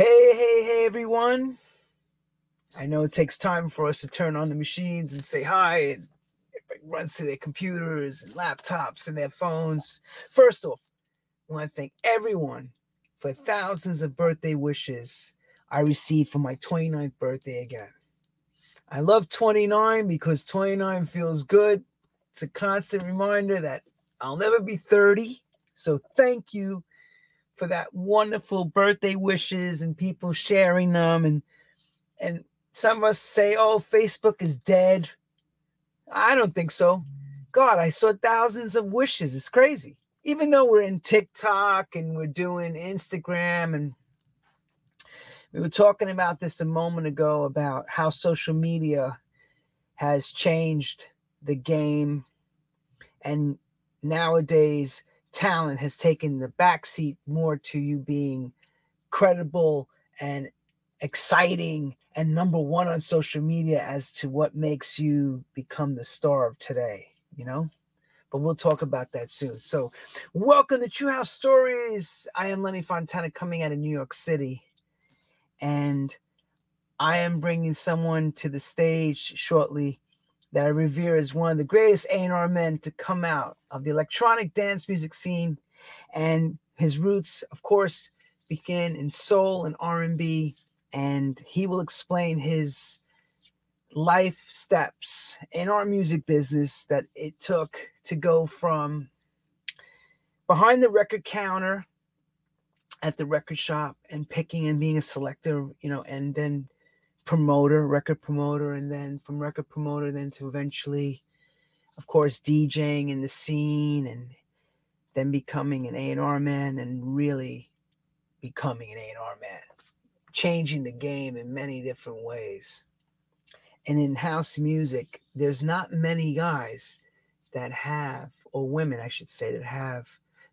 Hey, hey, hey, everyone. I know it takes time for us to turn on the machines and say hi, and everybody runs to their computers and laptops and their phones. First off, I want to thank everyone for thousands of birthday wishes I received for my 29th birthday again. I love 29 because 29 feels good. It's a constant reminder that I'll never be 30. So thank you for that wonderful birthday wishes and people sharing them. And and some of us say oh facebook is dead. I don't think so. God i saw thousands of wishes. It's crazy. Even though we're in tiktok and we're doing instagram and we were talking about this a moment ago about how social media has changed the game. And nowadays talent has taken the backseat more to you being credible and exciting and number one on social media as to what makes you become the star of today, you know? But we'll talk about that soon. So, welcome to True House Stories. I am Lenny Fontana coming out of New York City, and I am bringing someone to the stage shortly that I revere as one of the greatest A&R men to come out of the electronic dance music scene. And his roots of course begin in soul and R&B and he will explain his life steps in our music business that it took to go from behind the record counter at the record shop and picking and being a selector you know and then promoter, record promoter, and then from record promoter, then to eventually, of course, DJing in the scene, and then becoming an A&R man, and really becoming an A&R man, changing the game in many different ways. And in house music, there's not many guys that have, or women, I should say, that have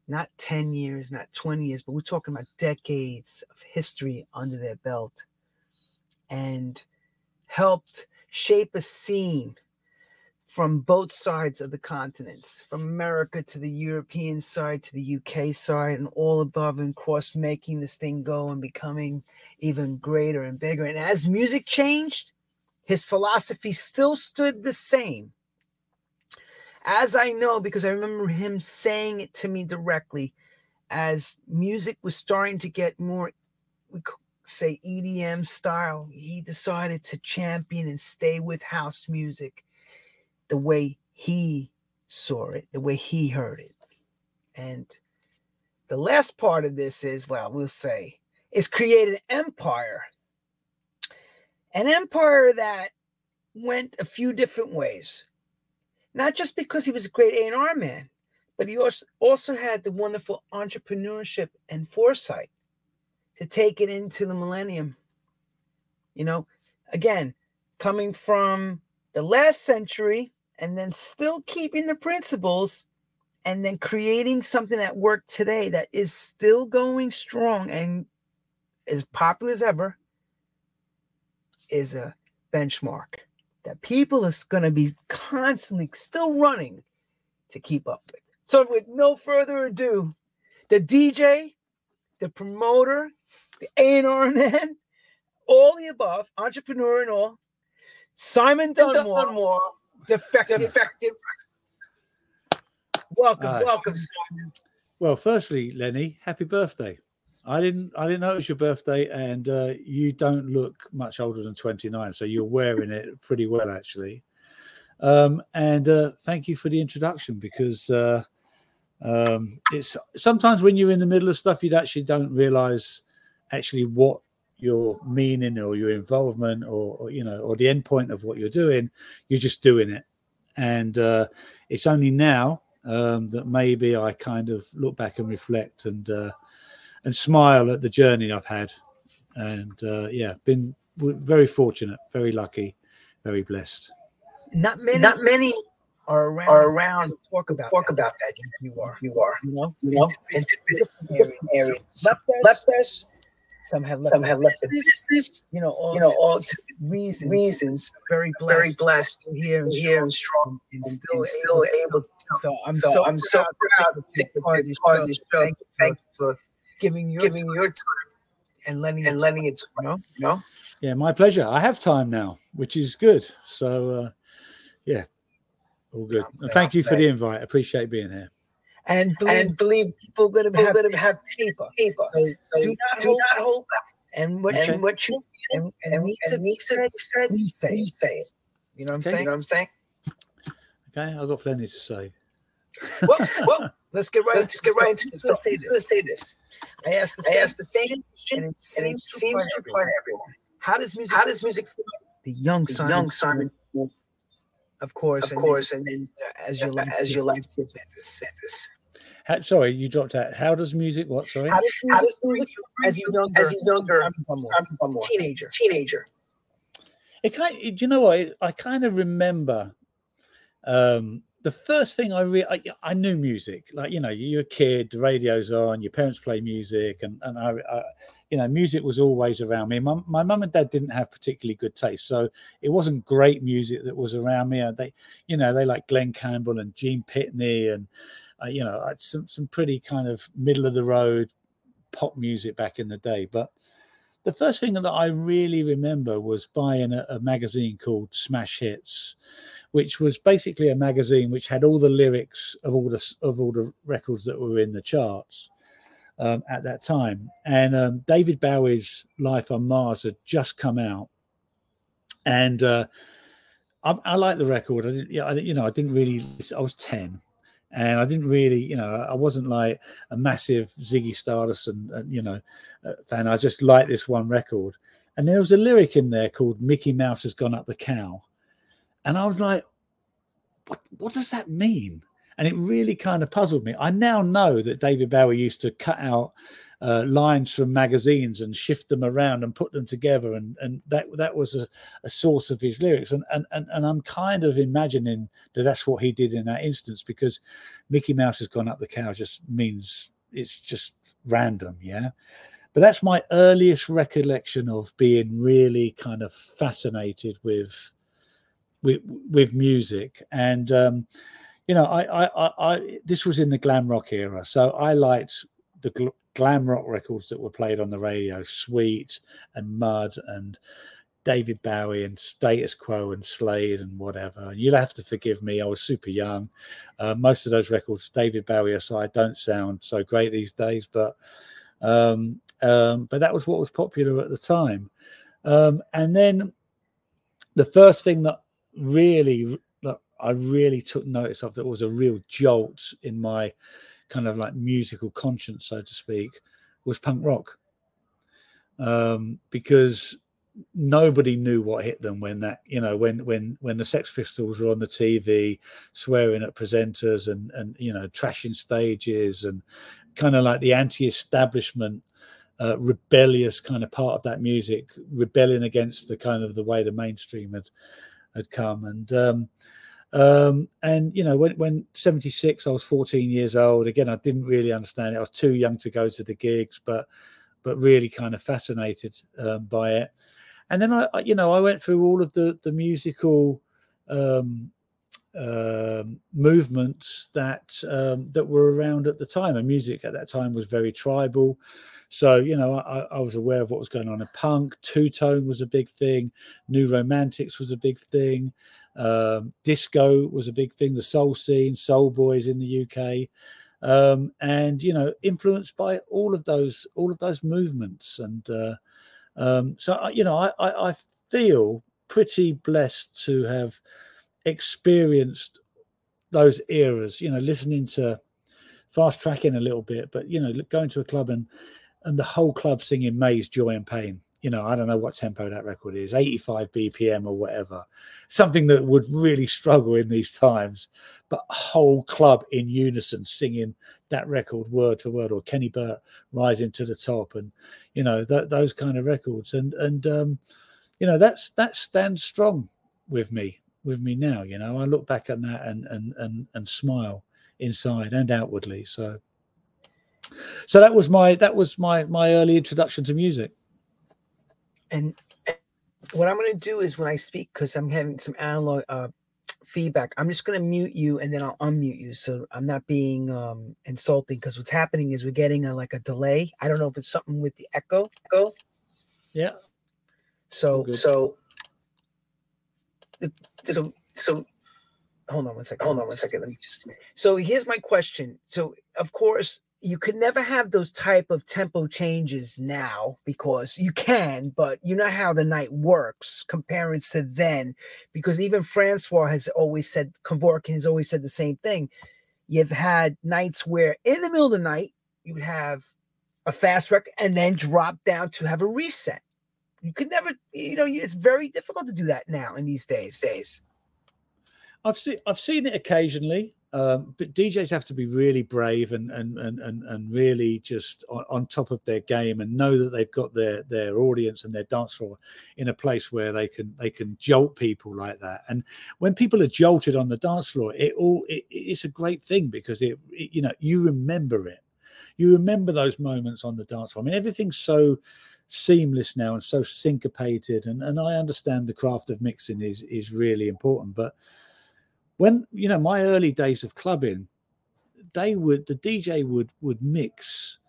not 10 years, not 20 years, but we're talking about decades of history under their belt and helped shape a scene from both sides of the continents, from America to the European side to the UK side, and all above and cross, making this thing go and becoming even greater and bigger. And as music changed, his philosophy still stood the same. As I know, because I remember him saying it to me directly, as music was starting to get more, say EDM style, he decided to champion and stay with house music the way he saw it, the way he heard it. And the last part of this is, well, we'll say, is create an empire. An empire that went a few different ways. Not just because he was a great A&R man, but he also, also had the wonderful entrepreneurship and foresight to take it into the millennium. You know, again, coming from the last century and then still keeping the principles and then creating something that worked today that is still going strong and as popular as ever is a benchmark that people are going to be constantly still running to keep up with. So, with no further ado, the DJ, the promoter, the A&R man, all the above, entrepreneur and all. Simon Dunmore, Dunmore Defected. Defected. Welcome, uh, welcome, Simon. Well, firstly, Lenny, happy birthday. I didn't I didn't know it was your birthday, and uh, you don't look much older than 29, so you're wearing it pretty well actually. Um, and uh, thank you for the introduction because uh, um, it's sometimes when you're in the middle of stuff, you actually don't realize actually what your meaning or your involvement or, or, you know or the end point of what you're doing you're just doing it. And uh, it's only now um, that maybe i kind of look back and reflect and uh, and smile at the journey i've had. And uh, yeah been very fortunate very lucky very blessed. Not many not many are around, are around to talk about talk that. about that. You are. You are. You know you know. and, and areas. Left left us some have left. Some have left the business. You know, all, you know, all reasons. Reasons. Very blessed. Very blessed. Here and here and strong, and still, and still able. To, so I'm so, so I'm so proud to take part of this show. Thank you, thank you for giving your giving your time and lending and it lending it us, to you know? you know? Yeah, my pleasure. I have time now, which is good. So, uh, yeah, all good. I'm And thank I'm you for the invite. Appreciate being here. And believe And believe people are going to we're have going to have paper. paper. So, So do not do hold not back. hold back. And what And you what you and, and, and, need and to Meek said, said, please say, please say it. you know what I'm Okay. You saying? know what I'm saying? Okay, I've got plenty to say. well, well, let's get right Let's get right into Let's say this. Let's say this. I asked the I same asked the same and question, it and it seems to seems to to everyone. everyone. How does music How does music feel? the young The Simon, young Simon, of course, of course, and then then, uh, as your life as your life takes this. How, sorry, you dropped out. How does music? What? Sorry. How does How music does music as you younger, as you younger time become more? time become teenager? teenager? It kind. do you know what? It- I kind of remember. Um, the first thing I re- I, I knew music. Like you know, you're a kid. The radio's on. Your parents play music, and and I, I you know, music was always around me. My my mum and dad didn't have particularly good taste, so it wasn't great music that was around me. Uh, They, you know, they like Glen Campbell and Gene Pitney, and uh, you know, uh, some some pretty kind of middle of the road pop music back in the day. But the first thing that I really remember was buying a, a magazine called Smash Hits, which was basically a magazine which had all the lyrics of all the of all the records that were in the charts um, at that time. And um, David Bowie's Life on Mars had just come out, and uh, I, I like the record. I didn't, you know, I didn't really. I was ten. And I didn't really, you know, I wasn't like a massive Ziggy Stardust and, and you know, uh, fan. I just liked this one record. And there was a lyric in there called Mickey Mouse has gone up the cow. And I was like, what, what does that mean? And it really kind of puzzled me. I now know that David Bowie used to cut out uh, lines from magazines and shift them around and put them together. And, and that that was a, a source of his lyrics. And, and, and, and I'm kind of imagining that that's what he did in that instance because Mickey Mouse has gone up the cow just means it's just random. Yeah but that's my earliest recollection of being really kind of fascinated with with, with music and um you know I, I i i this was in the glam rock era. So i liked the gl- glam rock records that were played on the radio sweet and mud and david bowie and status quo and slade and whatever. And you'll have to forgive me i was super young. Uh, most of those records david bowie aside don't sound so great these days but um, um, but that was what was popular at the time. Um, and then the first thing that really I really took notice of that was a real jolt in my kind of like musical conscience, so to speak, was punk rock. Um, because nobody knew what hit them when that you know when when when the sex pistols were on the tv swearing at presenters and and you know trashing stages and kind of like the anti-establishment uh, rebellious kind of part of that music rebelling against the kind of the way the mainstream had had come and um um and you know when when 76 i was 14 years old again i didn't really understand it i was too young to go to the gigs but but really kind of fascinated um, by it and then I, I you know i went through all of the the musical um um, movements that um, that were around at the time. And music at that time was very tribal. So you know, I, I was aware of what was going on in punk. Two tone was a big thing. New Romantics was a big thing. Um, disco was a big thing. The soul scene, soul boys in the UK, um, and you know, influenced by all of those all of those movements. And uh, um, so you know, I, I, I feel pretty blessed to have experienced those eras you know listening to fast tracking a little bit but you know going to a club and and the whole club singing Maze joy and pain. You know i don't know what tempo that record is 85 bpm or whatever. Something that would really struggle in these times but whole club in unison singing that record word for word or Keni Burke rising to the top and you know th- those kind of records. And and um you know that's that stands strong with me with me now you know. I look back at that and and and, and smile inside and outwardly. So so that was my that was my my early introduction to music And what I'm going to do is when I speak, because I'm having some analog uh, feedback. I'm just gonna mute you and then I'll unmute you, so I'm not being um insulting. Because what's happening is we're getting a like a delay. I don't know if it's something with the echo. Echo. Yeah. So so so so hold on one second. Hold on one second. Let me just. So here's my question. So of course you could never have those type of tempo changes now because you can, but you know how the night works comparing to then. Because even Francois has always said, Kevorkian has always said the same thing. You've had nights where in the middle of the night you would have a fast record and then drop down to have a reset. You could never, you know, it's very difficult to do that now in these days. Days. I've seen I've seen it occasionally, um, but DJs have to be really brave and and and and, and really just on, on, top of their game and know that they've got their their audience and their dance floor in a place where they can they can jolt people like that. And when people are jolted on the dance floor, it all it, it's a great thing because it, it you know you remember it. You remember those moments on the dance floor. I mean, everything's so seamless now and so syncopated and, and I understand the craft of mixing is is really important but when you know my early days of clubbing they would the dj would would mix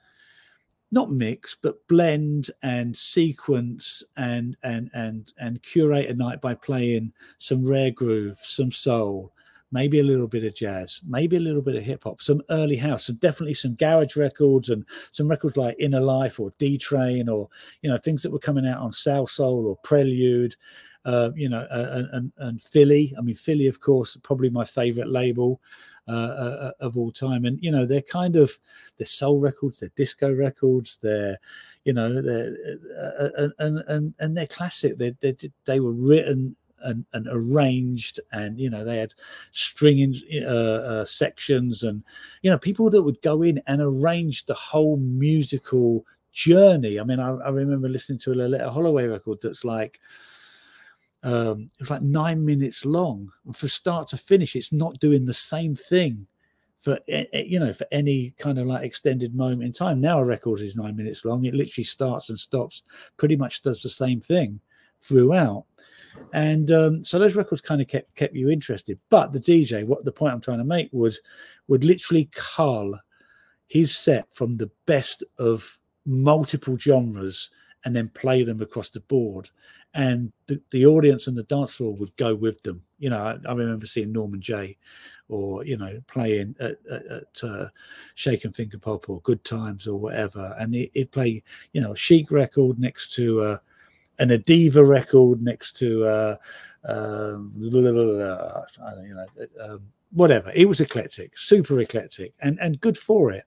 not mix but blend and sequence and and and and curate a night by playing some rare groove some soul maybe a little bit of jazz maybe a little bit of hip hop some early house and definitely some garage records and some records like inner life or d train or you know things that were coming out on Salsoul or prelude uh, you know, uh, and, and Philly. I mean, Philly, of course, probably my favorite label uh, uh, of all time. And you know, they're kind of they're soul records, they're disco records, they're you know, they're uh, and and and they're classic. They they they were written and, and, arranged and you know they had stringing uh, uh, sections and you know people that would go in and arrange the whole musical journey i mean i, I remember listening to a Loleatta Holloway record that's like um, it was like nine minutes long. And for start to finish, it's not doing the same thing for you know for any kind of like extended moment in time. Now a record is nine minutes long. It literally starts and stops, pretty much does the same thing throughout. And um, so those records kind of kept kept you interested. But the DJ, what the point I'm trying to make was, would literally cull his set from the best of multiple genres and then play them across the board and the, the audience and the dance floor would go with them. You know, I, I remember seeing Norman Jay, or you know, playing at, at, at uh, Shake and Finger Pop or Good Times or whatever, and he, would play, you know, a Chic record next to uh, an Adeva record next to, uh, um, you know, um, whatever. It was eclectic, super eclectic, and and good for it.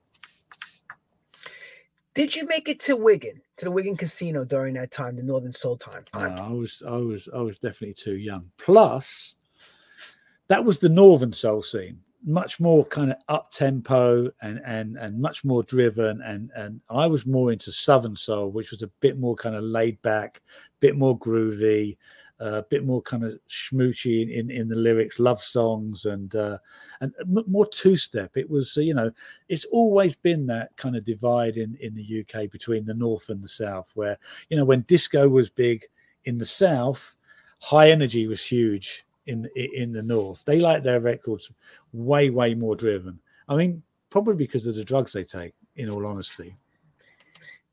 Did you make it to Wigan, to the Wigan Casino during that time, the Northern Soul time? No, I was, I was, I was definitely too young. Plus, that was the Northern Soul scene, much more kind of up tempo and and and much more driven. And and I was more into Southern Soul, which was a bit more kind of laid back, a bit more groovy, a bit more kind of schmoochy in, in, in the lyrics, love songs, and uh, and more two step. It was, you know, it's always been that kind of divide in in the UK between the north and the south, where you know when disco was big in the south, high energy was huge in in the north. They like their records way way more driven. I mean, probably because of the drugs they take. In all honesty,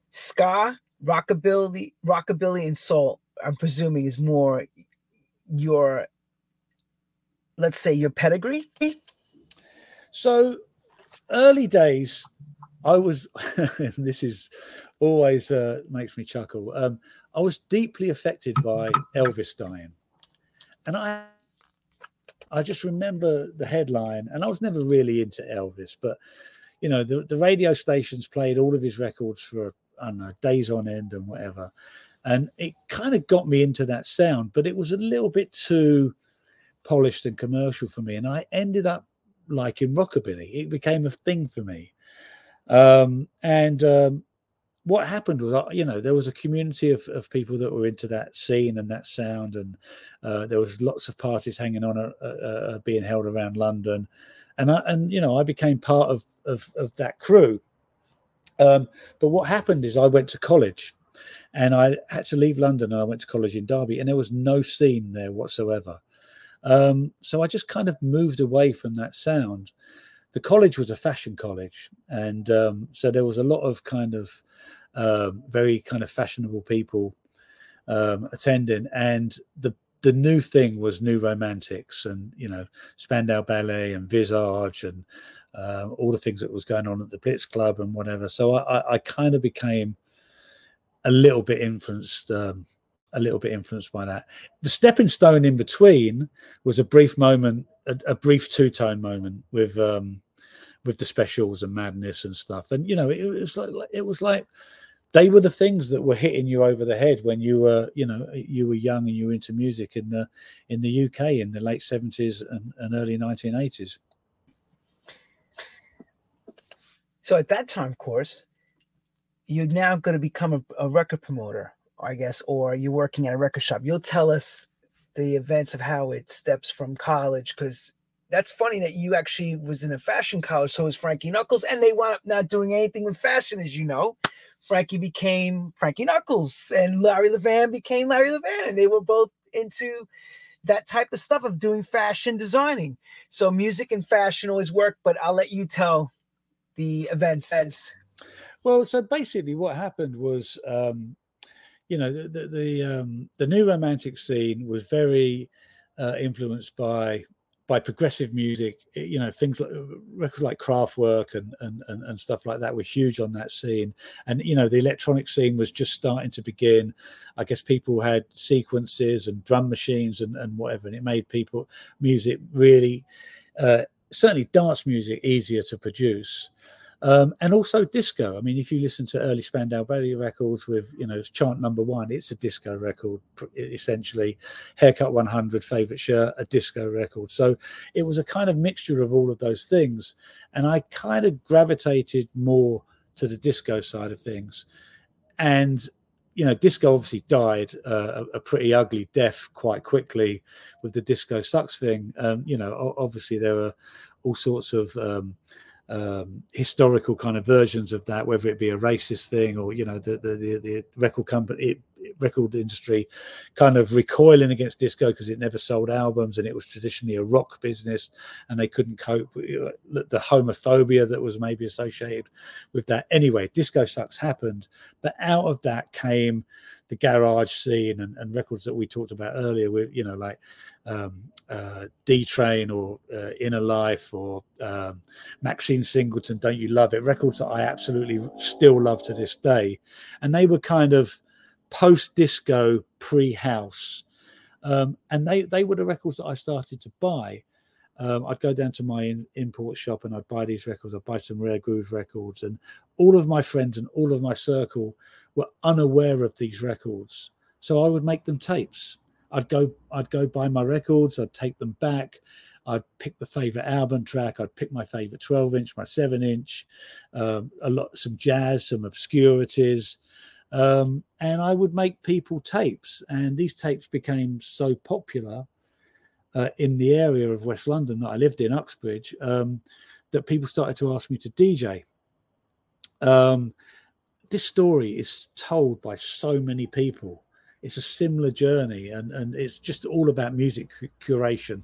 ska, rockabilly, rockabilly, and soul I'm presuming is more your let's say your pedigree. So early days, I was and this is always uh, makes me chuckle. Um, I was deeply affected by Elvis dying, and I I just remember the headline, and I was never really into Elvis, but you know the, the radio stations played all of his records for I don't know days on end and whatever, and it kind of got me into that sound but it was a little bit too polished and commercial for me and i ended up liking rockabilly. It became a thing for me. Um, and um, what happened was uh, you know there was a community of, of people that were into that scene and that sound and uh, there was lots of parties hanging on uh, uh, uh being held around london and I, and you know i became part of of, of that crew um, but what happened is i went to college and I had to leave London and I went to college in Derby, and there was no scene there whatsoever. Um, so I just kind of moved away from that sound. The college was a fashion college, and um, so there was a lot of kind of um, very kind of fashionable people um, attending, and the the new thing was new romantics and you know Spandau Ballet and Visage and uh, all the things that was going on at the Blitz Club and whatever. So I, I, kind of became a little bit influenced, um, a little bit influenced by that. The stepping stone in between was a brief moment, a, a brief two tone moment with um, with the specials and madness and stuff. And you know, it, it was like it was like they were the things that were hitting you over the head when you were, you know, you were young and you were into music in the in the UK in the late seventies and, and early nineteen eighties. So at that time, of course, you're now going to become a, a record promoter, I guess, or you're working at a record shop. You'll tell us the events of how it steps from college because that's funny that you actually was in a fashion college. So was Frankie Knuckles, and they wound up not doing anything with fashion, as you know. Frankie became Frankie Knuckles, and Larry Levan became Larry Levan, and they were both into that type of stuff of doing fashion designing. So music and fashion always work, but I'll let you tell the events. Well, so basically, what happened was, um, you know, the the the, um, the new romantic scene was very uh, influenced by by progressive music. You know, things like records like Kraftwerk and, and and and stuff like that were huge on that scene. And you know, the electronic scene was just starting to begin. I guess people had sequences and drum machines and and whatever, and it made people music really. Uh, certainly dance music easier to produce um, and also disco. I mean, if you listen to early Spandau Ballet records with, you know, chant number one, it's a disco record, essentially. Haircut 100, favorite shirt, a disco record. So it was a kind of mixture of all of those things. And I kind of gravitated more to the disco side of things. And you know, disco obviously died uh, a, pretty ugly death quite quickly with the disco sucks thing. Um, you know, obviously there were all sorts of um, um, historical kind of versions of that, whether it be a racist thing or you know the the the, the record company, record industry, kind of recoiling against disco because it never sold albums and it was traditionally a rock business, and they couldn't cope with the homophobia that was maybe associated with that. Anyway, disco sucks happened, but out of that came the garage scene and, and records that we talked about earlier with you know like um, uh, D Train or uh, Inner Life or um, Maxine Singleton, Don't You Love It? Records that I absolutely still love to this day. And they were kind of post disco, pre house. Um, and they, they were the records that I started to buy. Um, I'd go down to my in, import shop and I'd buy these records. I'd buy some Rare Groove records. And all of my friends and all of my circle were unaware of these records. So I would make them tapes I'd go I'd go buy my records, I'd take them back, I'd pick the favorite album track, I'd pick my favorite 12 inch, my seven inch, um, a lot some jazz, some obscurities. Um, and I would make people tapes, and these tapes became so popular uh, in the area of West London that I lived in, Uxbridge, um, that people started to ask me to DJ. Um, this story is told by so many people. It's a similar journey and and it's just all about music curation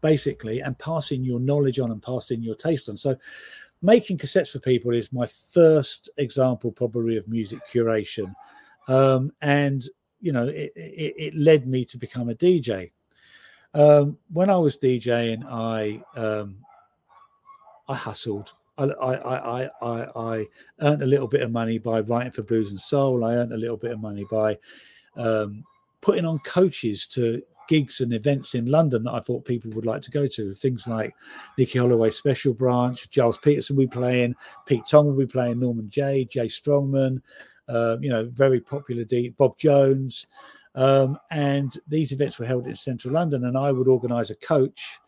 basically and passing your knowledge on and passing your taste on. So making cassettes for people is my first example probably of music curation. Um, and you know it, it, it, led me to become a dj um, when i was djing i um, i hustled I, I, I, I, I earned a little bit of money by writing for Blues and Soul. I earned a little bit of money by um, putting on coaches to gigs and events in London that I thought people would like to go to. Things like Nicky Holloway Special Branch, Gilles Peterson will be playing, Pete Tong will be playing, Norman Jay, Jay Strongman, uh, you know, very popular D, Bob Jones. Um, and these events were held in central London, and I would organise a coach,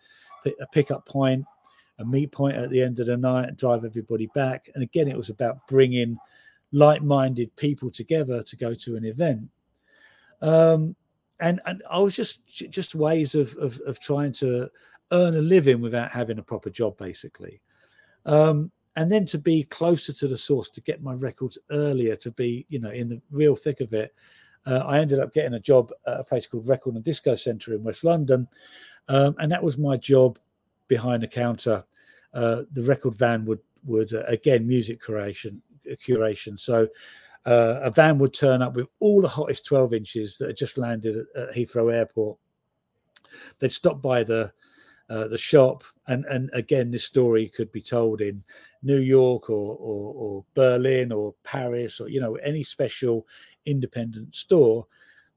a pickup point, a meet point at the end of the night, and drive everybody back. And again, it was about bringing like-minded people together to go to an event um, and and I was just just ways of, of, of trying to earn a living without having a proper job, basically. Um, and then to be closer to the source, to get my records earlier, to be you know in the real thick of it. uh, I ended up getting a job at a place called Record and Disco Centre in West London, um, and that was my job behind the counter. Uh, the record van would would uh, again music curation curation. So uh, a van would turn up with all the hottest 12 inches that had just landed at, at Heathrow Airport. They'd stop by the uh, the shop, and and again, this story could be told in New York or, or or Berlin or Paris or you know any special independent store.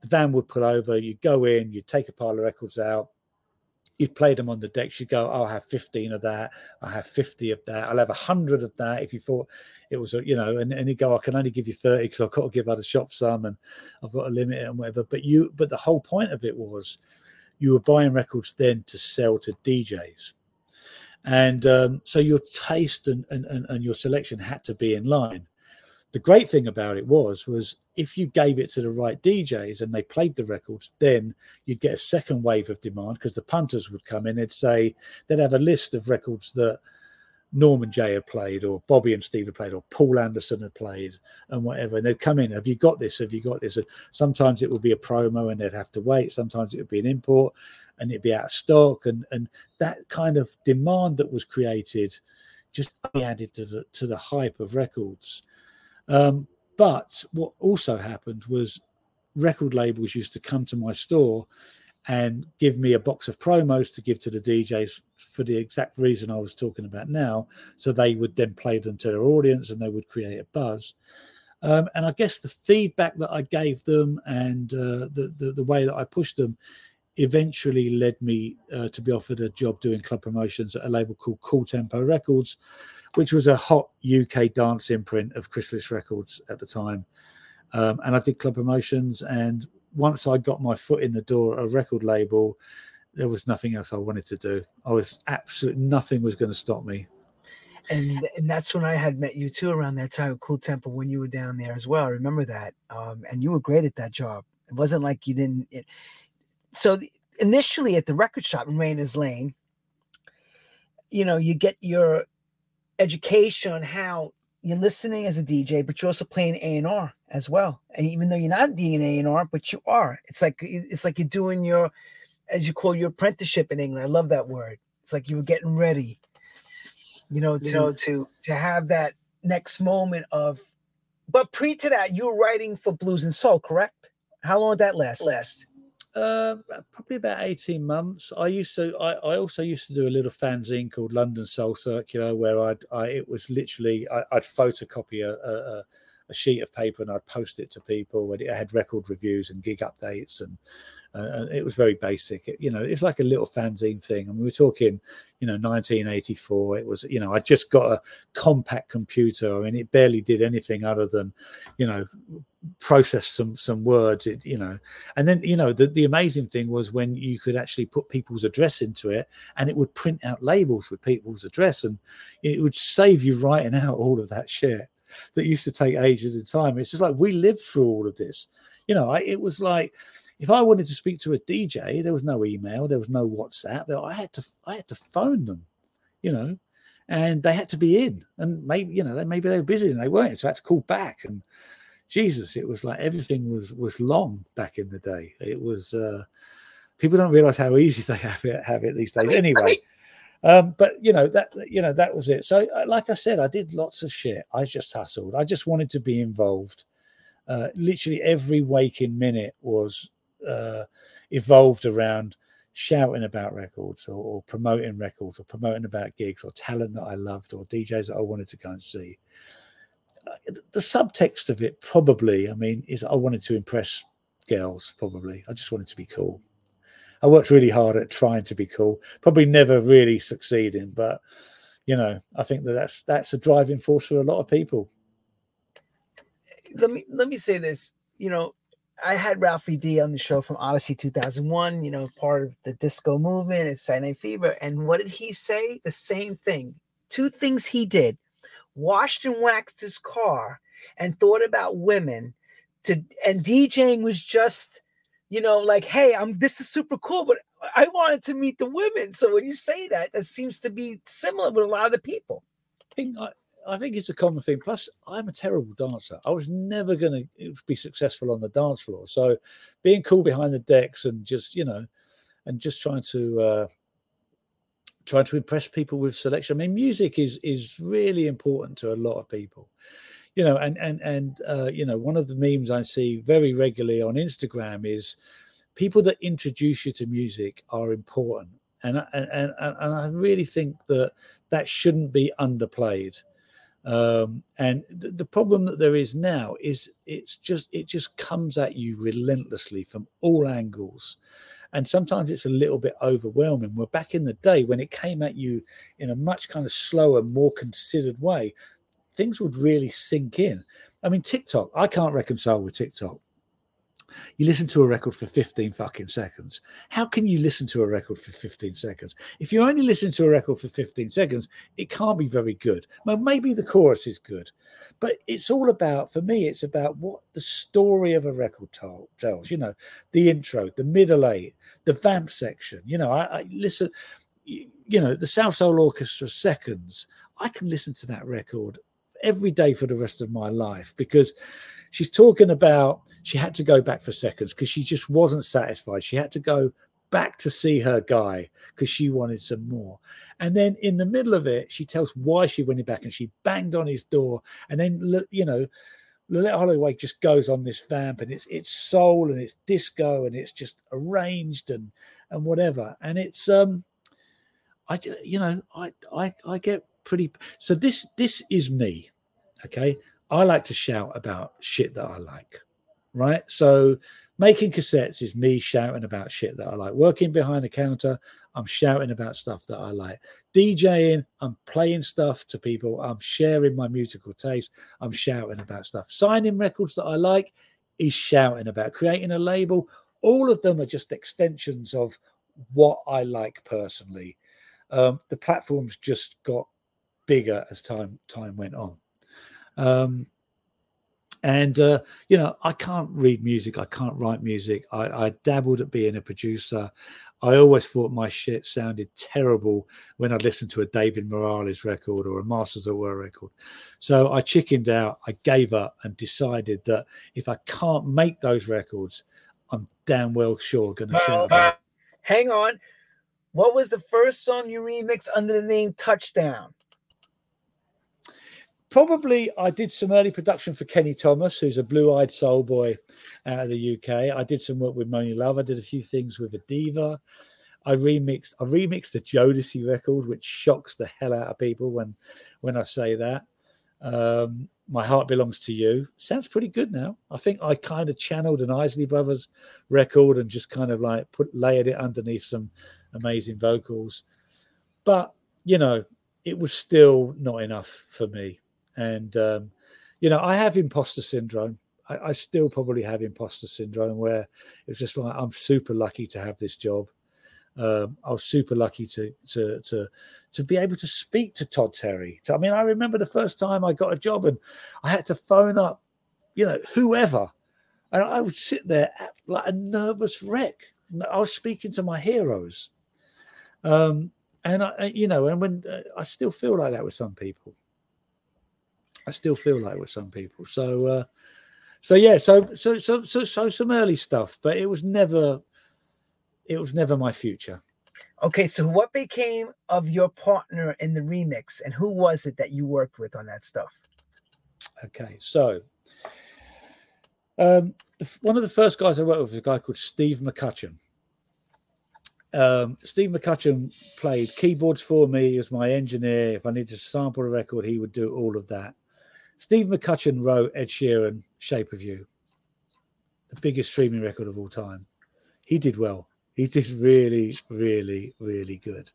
The van would pull over. You'd go in. You'd take a pile of records out you'd play them on the decks, you go, I'll have 15 of that, I'll have 50 of that, I'll have 100 of that. If you thought it was, a, you know, and, and you go, I can only give you 30 because I've got to give other shops some and I've got to limit it and whatever. But you, but the whole point of it was you were buying records then to sell to DJs. And um, so your taste and, and, and, and your selection had to be in line the great thing about it was was if you gave it to the right DJs and they played the records, then you'd get a second wave of demand because the punters would come in. They'd say they'd have a list of records that Norman Jay had played, or Bobby and Steve had played, or Paul Anderson had played, and whatever. And they'd come in, Have you got this? Have you got this? And sometimes it would be a promo and they'd have to wait. Sometimes it would be an import and it'd be out of stock. And, and that kind of demand that was created just added to the, to the hype of records. Um, but what also happened was record labels used to come to my store and give me a box of promos to give to the DJs for the exact reason I was talking about now. So they would then play them to their audience and they would create a buzz. Um, and I guess the feedback that I gave them and uh, the, the, the way that I pushed them eventually led me uh, to be offered a job doing club promotions at a label called Cool Tempo Records, which was a hot UK dance imprint of Chrysalis Records at the time. Um, and I did club promotions. And once I got my foot in the door at a record label, there was nothing else I wanted to do. I was absolutely nothing was going to stop me. And and that's when I had met you too around that time at Cool Tempo, when you were down there as well. I remember that. Um, and you were great at that job. It wasn't like you didn't. It, so the, initially at the record shop in Rayners Lane, you know, you get your education on how you're listening as a DJ, but you're also playing A and R as well. And even though you're not being A and R, but you are. It's like it's like you're doing your, as you call your apprenticeship in England. I love that word. It's like you were getting ready, you know, to you know, to to have that next moment of. But pre to that, you were writing for Blues and Soul, correct? How long did that last? Last. Uh, probably about 18 months. I used to, I, I also used to do a little fanzine called London Soul Circular, where I'd, I, it was literally, I, would photocopy a, a, a, sheet of paper and I'd post it to people. And it had record reviews and gig updates and uh, it was very basic. It, you know, it's like a little fanzine thing. I mean, we were talking, you know, 1984. It was, you know, I just got a compact computer. I mean, it barely did anything other than, you know, process some some words. It, you know, and then you know, the the amazing thing was when you could actually put people's address into it, and it would print out labels with people's address, and it would save you writing out all of that shit that used to take ages of time. It's just like we lived through all of this. You know, I, it was like if I wanted to speak to a DJ, there was no email, there was no WhatsApp. I had to I had to phone them, you know, and they had to be in. And maybe you know, they maybe they were busy and they weren't, so I had to call back. And Jesus, it was like everything was was long back in the day. It was uh people don't realize how easy they have it have it these days. Anyway. Um, but you know that you know that was it. So, uh, like I said, I did lots of shit. I just hustled. I just wanted to be involved. Uh, literally every waking minute was uh, evolved around shouting about records or, or, promoting records or promoting about gigs or talent that I loved or DJs that I wanted to go and see. Uh, the subtext of it probably, I mean, is I wanted to impress girls, probably. I just wanted to be cool. I worked really hard at trying to be cool, probably never really succeeding, but you know, I think that that's that's a driving force for a lot of people. Let me let me say this. You know, I had Ralphie D on the show from Odyssey 2001, you know, part of the disco movement and Saturday Night Fever. And what did he say? The same thing. Two things he did washed and waxed his car and thought about women to and DJing was just, you know, like, hey, I'm this is super cool, but I wanted to meet the women. So when you say that, that seems to be similar with a lot of the people. I think I, think it's a common thing. Plus, I'm a terrible dancer. I was never going to be successful on the dance floor. So, being cool behind the decks and just you know, and just trying to uh, trying to impress people with selection. I mean, music is is really important to a lot of people. You know, and and and uh, you know, one of the memes I see very regularly on Instagram is people that introduce you to music are important and and and, and I really think that that shouldn't be underplayed. Um, and th- the problem that there is now is it's just it just comes at you relentlessly from all angles, and sometimes it's a little bit overwhelming. We're back in the day when it came at you in a much kind of slower, more considered way, things would really sink in. I mean, TikTok, I can't reconcile with TikTok you listen to a record for 15 fucking seconds. How can you listen to a record for 15 seconds? If you only listen to a record for 15 seconds, it can't be very good. Well, maybe the chorus is good, but it's all about, for me, it's about what the story of a record tells, you know, the intro, the middle eight, the vamp section. You know, I, I listen, you know, the Salsoul Orchestra seconds. I can listen to that record every day for the rest of my life because she's talking about she had to go back for seconds because she just wasn't satisfied. She had to go back to see her guy because she wanted some more. And then in the middle of it, she tells why she went back and she banged on his door. And then, you know, Loleatta Holloway just goes on this vamp and it's it's soul and it's disco and it's just arranged and and whatever. And it's um I you know, I I I get pretty so this this is me. Okay. I like to shout about shit that I like, right? So making cassettes is me shouting about shit that I like. Working behind the counter, I'm shouting about stuff that I like. DJing, I'm playing stuff to people. I'm sharing my musical taste. I'm shouting about stuff. Signing records that I like is shouting about. Creating a label, all of them are just extensions of what I like personally. Um, the platforms just got bigger as time time went on. Um, and uh, you know, I can't read music. I can't write music. I, I dabbled at being a producer. I always thought my shit sounded terrible when I listened to a David Morales record or a Masters of Work record. So I chickened out. I gave up and decided that if I can't make those records, I'm damn well sure going to shout. Uh, hang on. What was the first song you remixed under the name Touchdown? Probably I did some early production for Kenny Thomas, who's a blue-eyed soul boy out of the UK. I did some work with Monie Love. I did a few things with Adeva. I remixed I remixed the Jodeci record, which shocks the hell out of people when when I say that. Um, My Heart Belongs to You sounds pretty good now. I think I kind of channeled an Isley Brothers record and just kind of like put layered it underneath some amazing vocals. But you know, it was still not enough for me. And um, you know, I have imposter syndrome. I, I, still probably have imposter syndrome where it's just like I'm super lucky to have this job. Um, I was super lucky to to to to be able to speak to Todd Terry. I mean, I remember the first time I got a job and I had to phone up, you know, whoever, and I would sit there like a nervous wreck. I was speaking to my heroes, um, and I, you know, and when uh, I still feel like that with some people. I still feel like with some people. So, uh, so yeah, so so so so so some early stuff, but it was never, it was never my future. Okay, so what became of your partner in the remix, and who was it that you worked with on that stuff? Okay, so um, one of the first guys I worked with was a guy called Steve McCutcheon. Um, Steve McCutcheon played keyboards for me as my engineer. If I needed to sample a record, he would do all of that. Steve McCutcheon wrote Ed Sheeran, Shape of You, the biggest streaming record of all time. He did well. He did really, really, really good.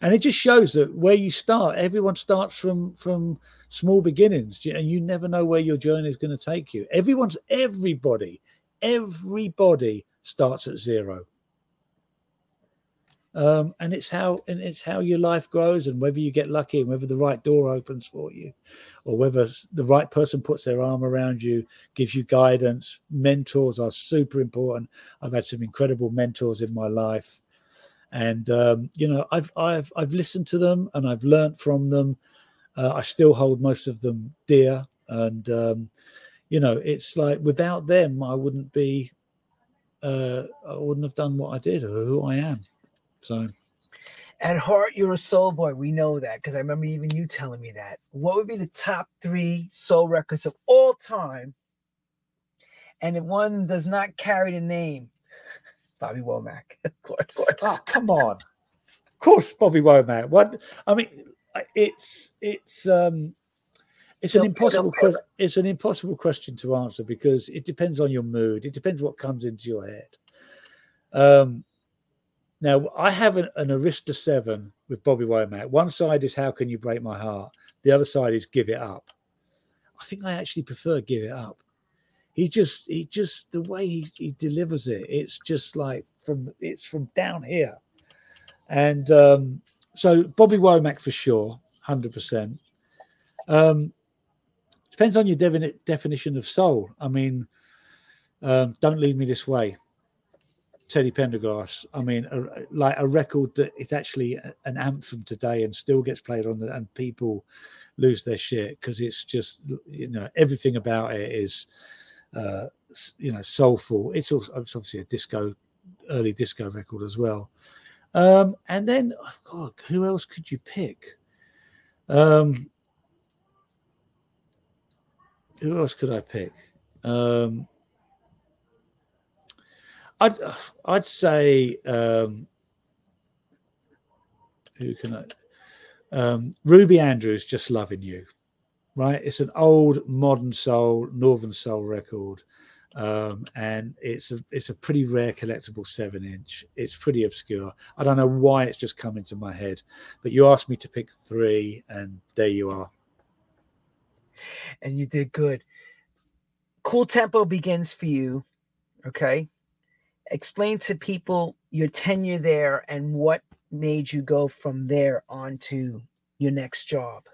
And it just shows that where you start, everyone starts from from small beginnings, and you never know where your journey is going to take you. Everyone's everybody, everybody starts at zero um, and it's how and it's how your life grows and whether you get lucky and whether the right door opens for you or whether the right person puts their arm around you gives you guidance. Mentors are super important. I've had some incredible mentors in my life. And um, you know i've i've i've listened to them and i've learned from them. Uh, I still hold most of them dear, and um, you know, it's like without them, I wouldn't be, uh, I wouldn't have done what I did or who I am. So At heart, you're a soul boy. We know that because I remember even you telling me that. What would be the top three soul records of all time? And if one does not carry the name, Bobby Womack, of course. oh, come on, of course, Bobby Womack. What I mean, it's it's um it's an impossible don't- que- it's an impossible question to answer because it depends on your mood it depends what comes into your head um now i have an, an arista 7 with bobby womack. One side is how can you break my heart? The other side is give it up. I think i actually prefer give it up. He just he just the way he, he delivers it it's just like from it's from down here. And um so bobby womack for sure 100% um depends on your defini- definition of soul. I mean, um, don't leave me this way. Teddy Pendergrass. I mean, a, like a record that is actually an anthem today and still gets played on the, and people lose their shit because it's just you know everything about it is uh, you know soulful. It's also it's obviously a disco, early disco record as well. Um, and then, oh God, who else could you pick? Um, who else could I pick? Um, I'd I'd say um, who can I? Um, Ruby Andrews, just loving you, right? It's an old modern soul, northern soul record, um, and it's a it's a pretty rare collectible seven inch. It's pretty obscure. I don't know why it's just come into my head, but you asked me to pick three, and there you are. and you did good. Cool tempo begins for you. Okay. Explain to people your tenure there and what made you go from there on to your next job.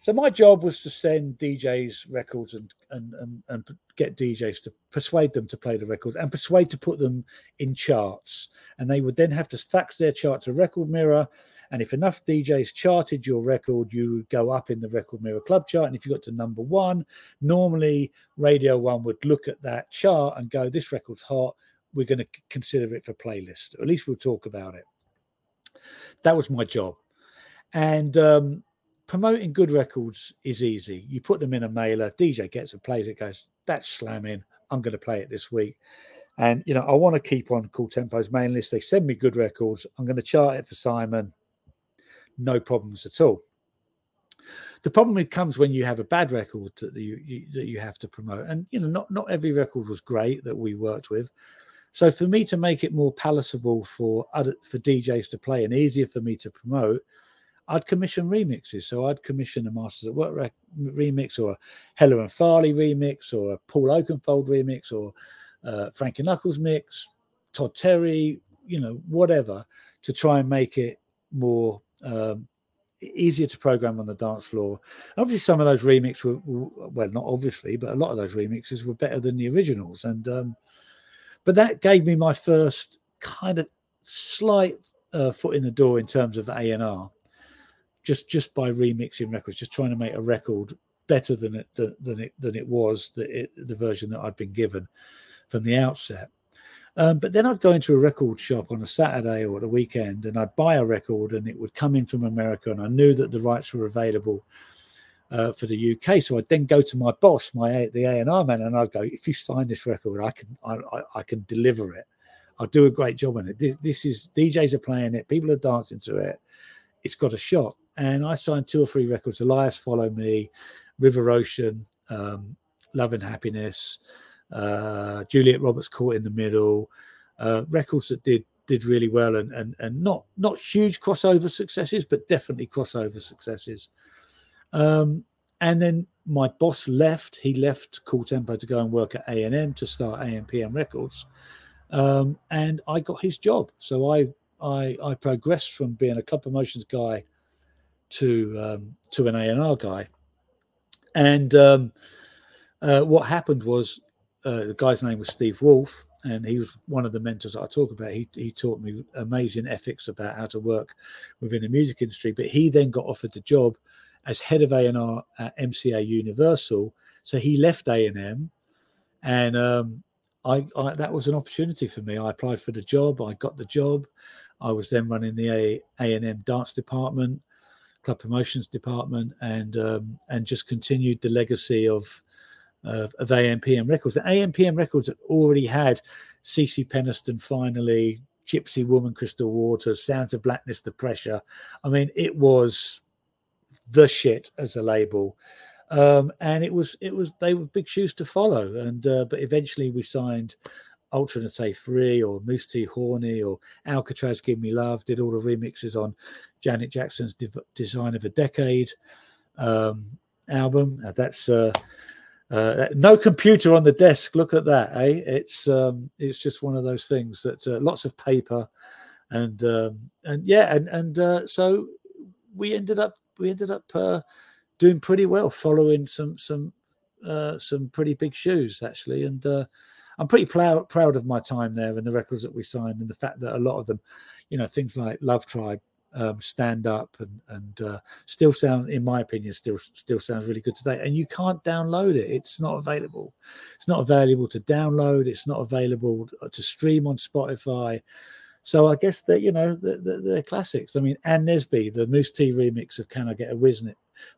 So my job was to send DJs records and and and, and get DJs to persuade them to play the records and persuade to put them in charts. And they would then have to fax their chart to Record Mirror. And if enough DJs charted your record, you would go up in the Record Mirror Club chart. And if you got to number one, normally Radio One would look at that chart and go, "This record's hot. We're going to consider it for playlist. At least we'll talk about it." That was my job, and um, promoting good records is easy. You put them in a mailer, DJ gets it, plays it, goes, that's slamming. I'm going to play it this week. And, you know, I want to keep on Cool Tempo's main list. They send me good records. I'm going to chart it for Simon. No problems at all. The problem comes when you have a bad record that you, you that you have to promote, and you know, not not every record was great that we worked with. So for me to make it more palatable for other for DJs to play and easier for me to promote, I'd commission remixes. So I'd commission a Masters at Work rec- remix or a Heller and Farley remix or a Paul Oakenfold remix or uh, Frankie Knuckles mix, Todd Terry, you know, whatever, to try and make it more um, easier to program on the dance floor. Obviously, some of those remixes were, well, not obviously, but a lot of those remixes were better than the originals. And um, but that gave me my first kind of slight uh, foot in the door in terms of A and R just just by remixing records, just trying to make a record better than it than, than it than it was the it, the version that I'd been given from the outset. Um, but then I'd go into a record shop on a Saturday or a weekend, and I'd buy a record, and it would come in from America, and I knew that the rights were available uh, for the UK. So I'd then go to my boss, my the A and R man, and I'd go, "If you sign this record, I can I, I, I can deliver it. I'll do a great job on it. This, this is DJs are playing it, people are dancing to it. It's got a shot." And I signed two or three records: Aly-Us, Follow Me, River Ocean, um, Love and Happiness, uh, Juliet Roberts, Caught in the Middle, uh, records that did did really well and and and not not huge crossover successes, but definitely crossover successes. Um, and then my boss left. He left Cool Tempo to go and work at A and M to start AMPM Records, um, and I got his job. So I I I progressed from being a club promotions guy to um, to an A and R guy. And um, uh, what happened was uh, the guy's name was Steve Wolf, and he was one of the mentors that I talk about. He he taught me amazing ethics about how to work within the music industry. But he then got offered the job as head of A and R at MCA Universal. So he left A and M, and um, I, I that was an opportunity for me. I applied for the job. I got the job. I was then running the A and M dance department, club promotions department, and um, and just continued the legacy of of, of AMPM Records. And AMPM Records had already had CeCe Peniston finally, Gypsy Woman, Crystal Waters, Sounds of Blackness, The Pressure. I mean, it was the shit as a label. Um, and it was it was they were big shoes to follow. And uh, but eventually we signed Ultra Naté Free or Mousse T Horny or Alcatraz Give Me Love, did all the remixes on Janet Jackson's Design of a Decade um, album. That's uh, uh, no computer on the desk. Look at that, eh? It's um, it's just one of those things that uh, lots of paper, and um, and yeah, and and uh, so we ended up we ended up uh, doing pretty well, following some some uh, some pretty big shoes actually, and uh, I'm pretty proud proud of my time there and the records that we signed, and the fact that a lot of them, you know, things like Love Tribe um, stand up and and uh, still sound, in my opinion, still still sounds really good today. And you can't download it; it's not available. It's not available to download. It's not available to stream on Spotify. So I guess that you know the, the, classics. I mean, Ann Nesby, the Mousse T remix of "Can I Get a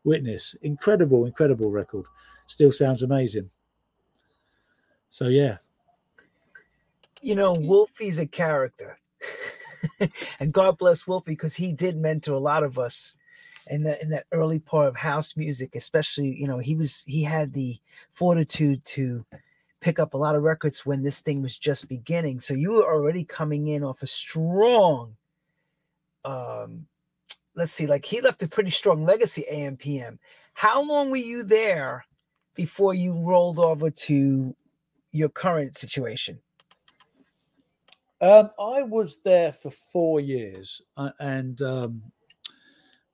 Witness," incredible, incredible record. Still sounds amazing. So yeah, you know, Wolfie's a character. and God bless Wolfie because he did mentor a lot of us in that in that early part of house music, especially you know he was he had the fortitude to pick up a lot of records when this thing was just beginning. So you were already coming in off a strong, um, let's see, like he left a pretty strong legacy. AMPM. How long were you there before you rolled over to your current situation? Um, I was there for four years, uh, and um,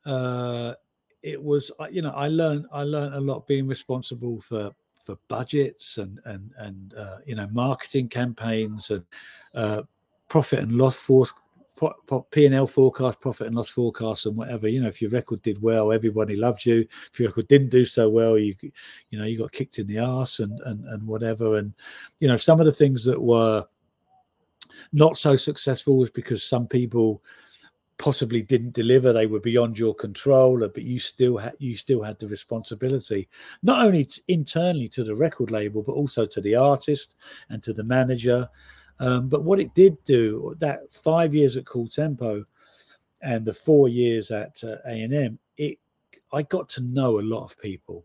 uh, it was you know I learned I learned a lot being responsible for for budgets and and and uh, you know marketing campaigns and uh, profit and loss force P and L forecast, profit and loss forecast, and whatever. You know, if your record did well, everybody loved you. If your record didn't do so well, you you know you got kicked in the ass and and and whatever. And you know, some of the things that were not so successful was because some people possibly didn't deliver. They were beyond your control but you still had you still had the responsibility not only internally to the record label but also to the artist and to the manager. Um, but what it did do that five years at cool tempo and the four years at uh, a&m it i got to know a lot of people.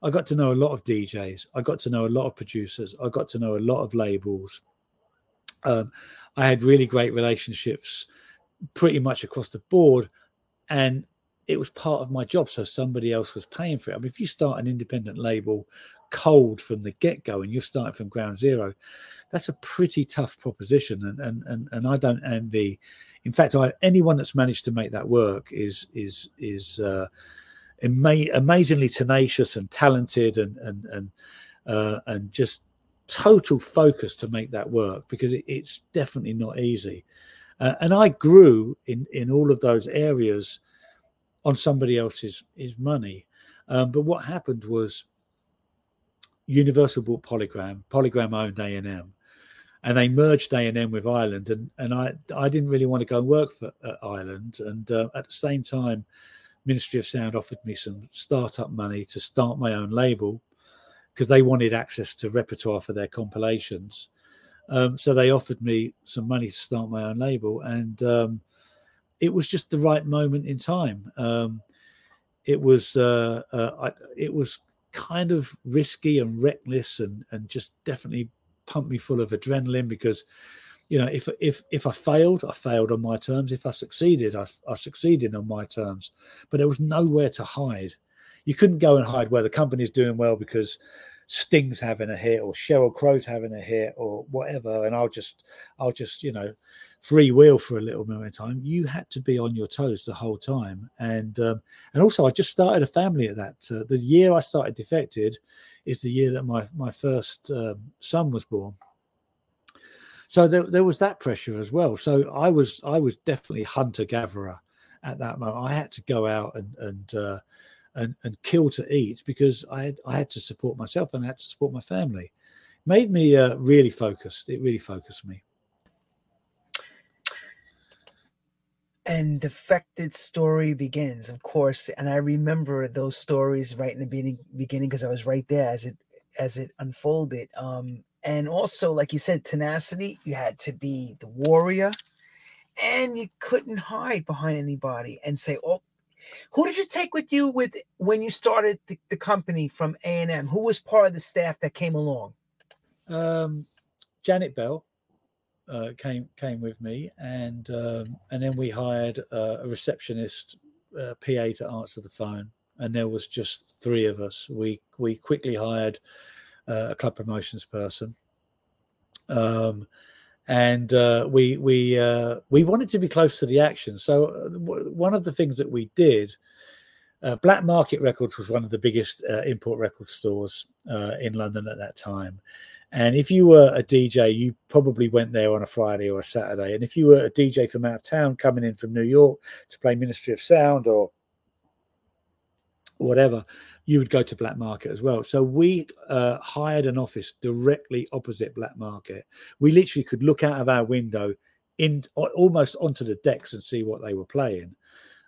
I got to know a lot of djs i got to know a lot of producers. I got to know a lot of labels um, I had really great relationships pretty much across the board, and it was part of my job. So somebody else was paying for it. I mean, if you start an independent label cold from the get go and you're starting from ground zero, that's a pretty tough proposition. And and and, and I don't envy. In fact, I, anyone that's managed to make that work is is is uh, ama- amazingly tenacious and talented and and and uh, and just total focus to make that work because it, it's definitely not easy. Uh, and I grew in in all of those areas on somebody else's his money. Um, but what happened was Universal bought Polygram. Polygram owned A and M, and they merged A and M with Island. And and I I didn't really want to go and work for uh, Island. And uh, at the same time, Ministry of Sound offered me some startup money to start my own label because they wanted access to repertoire for their compilations. Um, so they offered me some money to start my own label, and um, it was just the right moment in time. Um, it was uh, uh, I, it was kind of risky and reckless, and and just definitely pumped me full of adrenaline because you know if if if I failed, I failed on my terms. If I succeeded, I, I succeeded on my terms. But there was nowhere to hide you couldn't go and hide where the company's doing well because Sting's having a hit or Sheryl Crow's having a hit or whatever, and I'll just I'll just you know free wheel for a little moment of time. You had to be on your toes the whole time, and um, and also I just started a family at that. Uh, the year I started Defected is the year that my my first um, son was born. so there, there was that pressure as well. So I was I was definitely hunter gatherer at that moment. I had to go out and and uh, and and kill to eat because I had I had to support myself and I had to support my family. made me uh, really focused. It really focused me. and defected story begins of course and i remember those stories right in the beginning beginning because i was right there as it as it unfolded um and also like you said tenacity you had to be the warrior and you couldn't hide behind anybody and say oh who did you take with you with when you started the, the company from a&m who was part of the staff that came along? Um, Janet Bell uh, came came with me, and um, and then we hired a receptionist, uh, PA to answer the phone, and there was just three of us. We we quickly hired uh, a club promotions person, um, and uh, we we uh, we wanted to be close to the action. So uh, one of the things that we did. Uh, Black Market Records was one of the biggest uh, import record stores uh, in London at that time, and if you were a DJ, you probably went there on a Friday or a Saturday. And if you were a DJ from out of town coming in from New York to play Ministry of Sound or whatever, you would go to Black Market as well. So we uh, hired an office directly opposite Black Market. We literally could look out of our window in almost onto the decks and see what they were playing.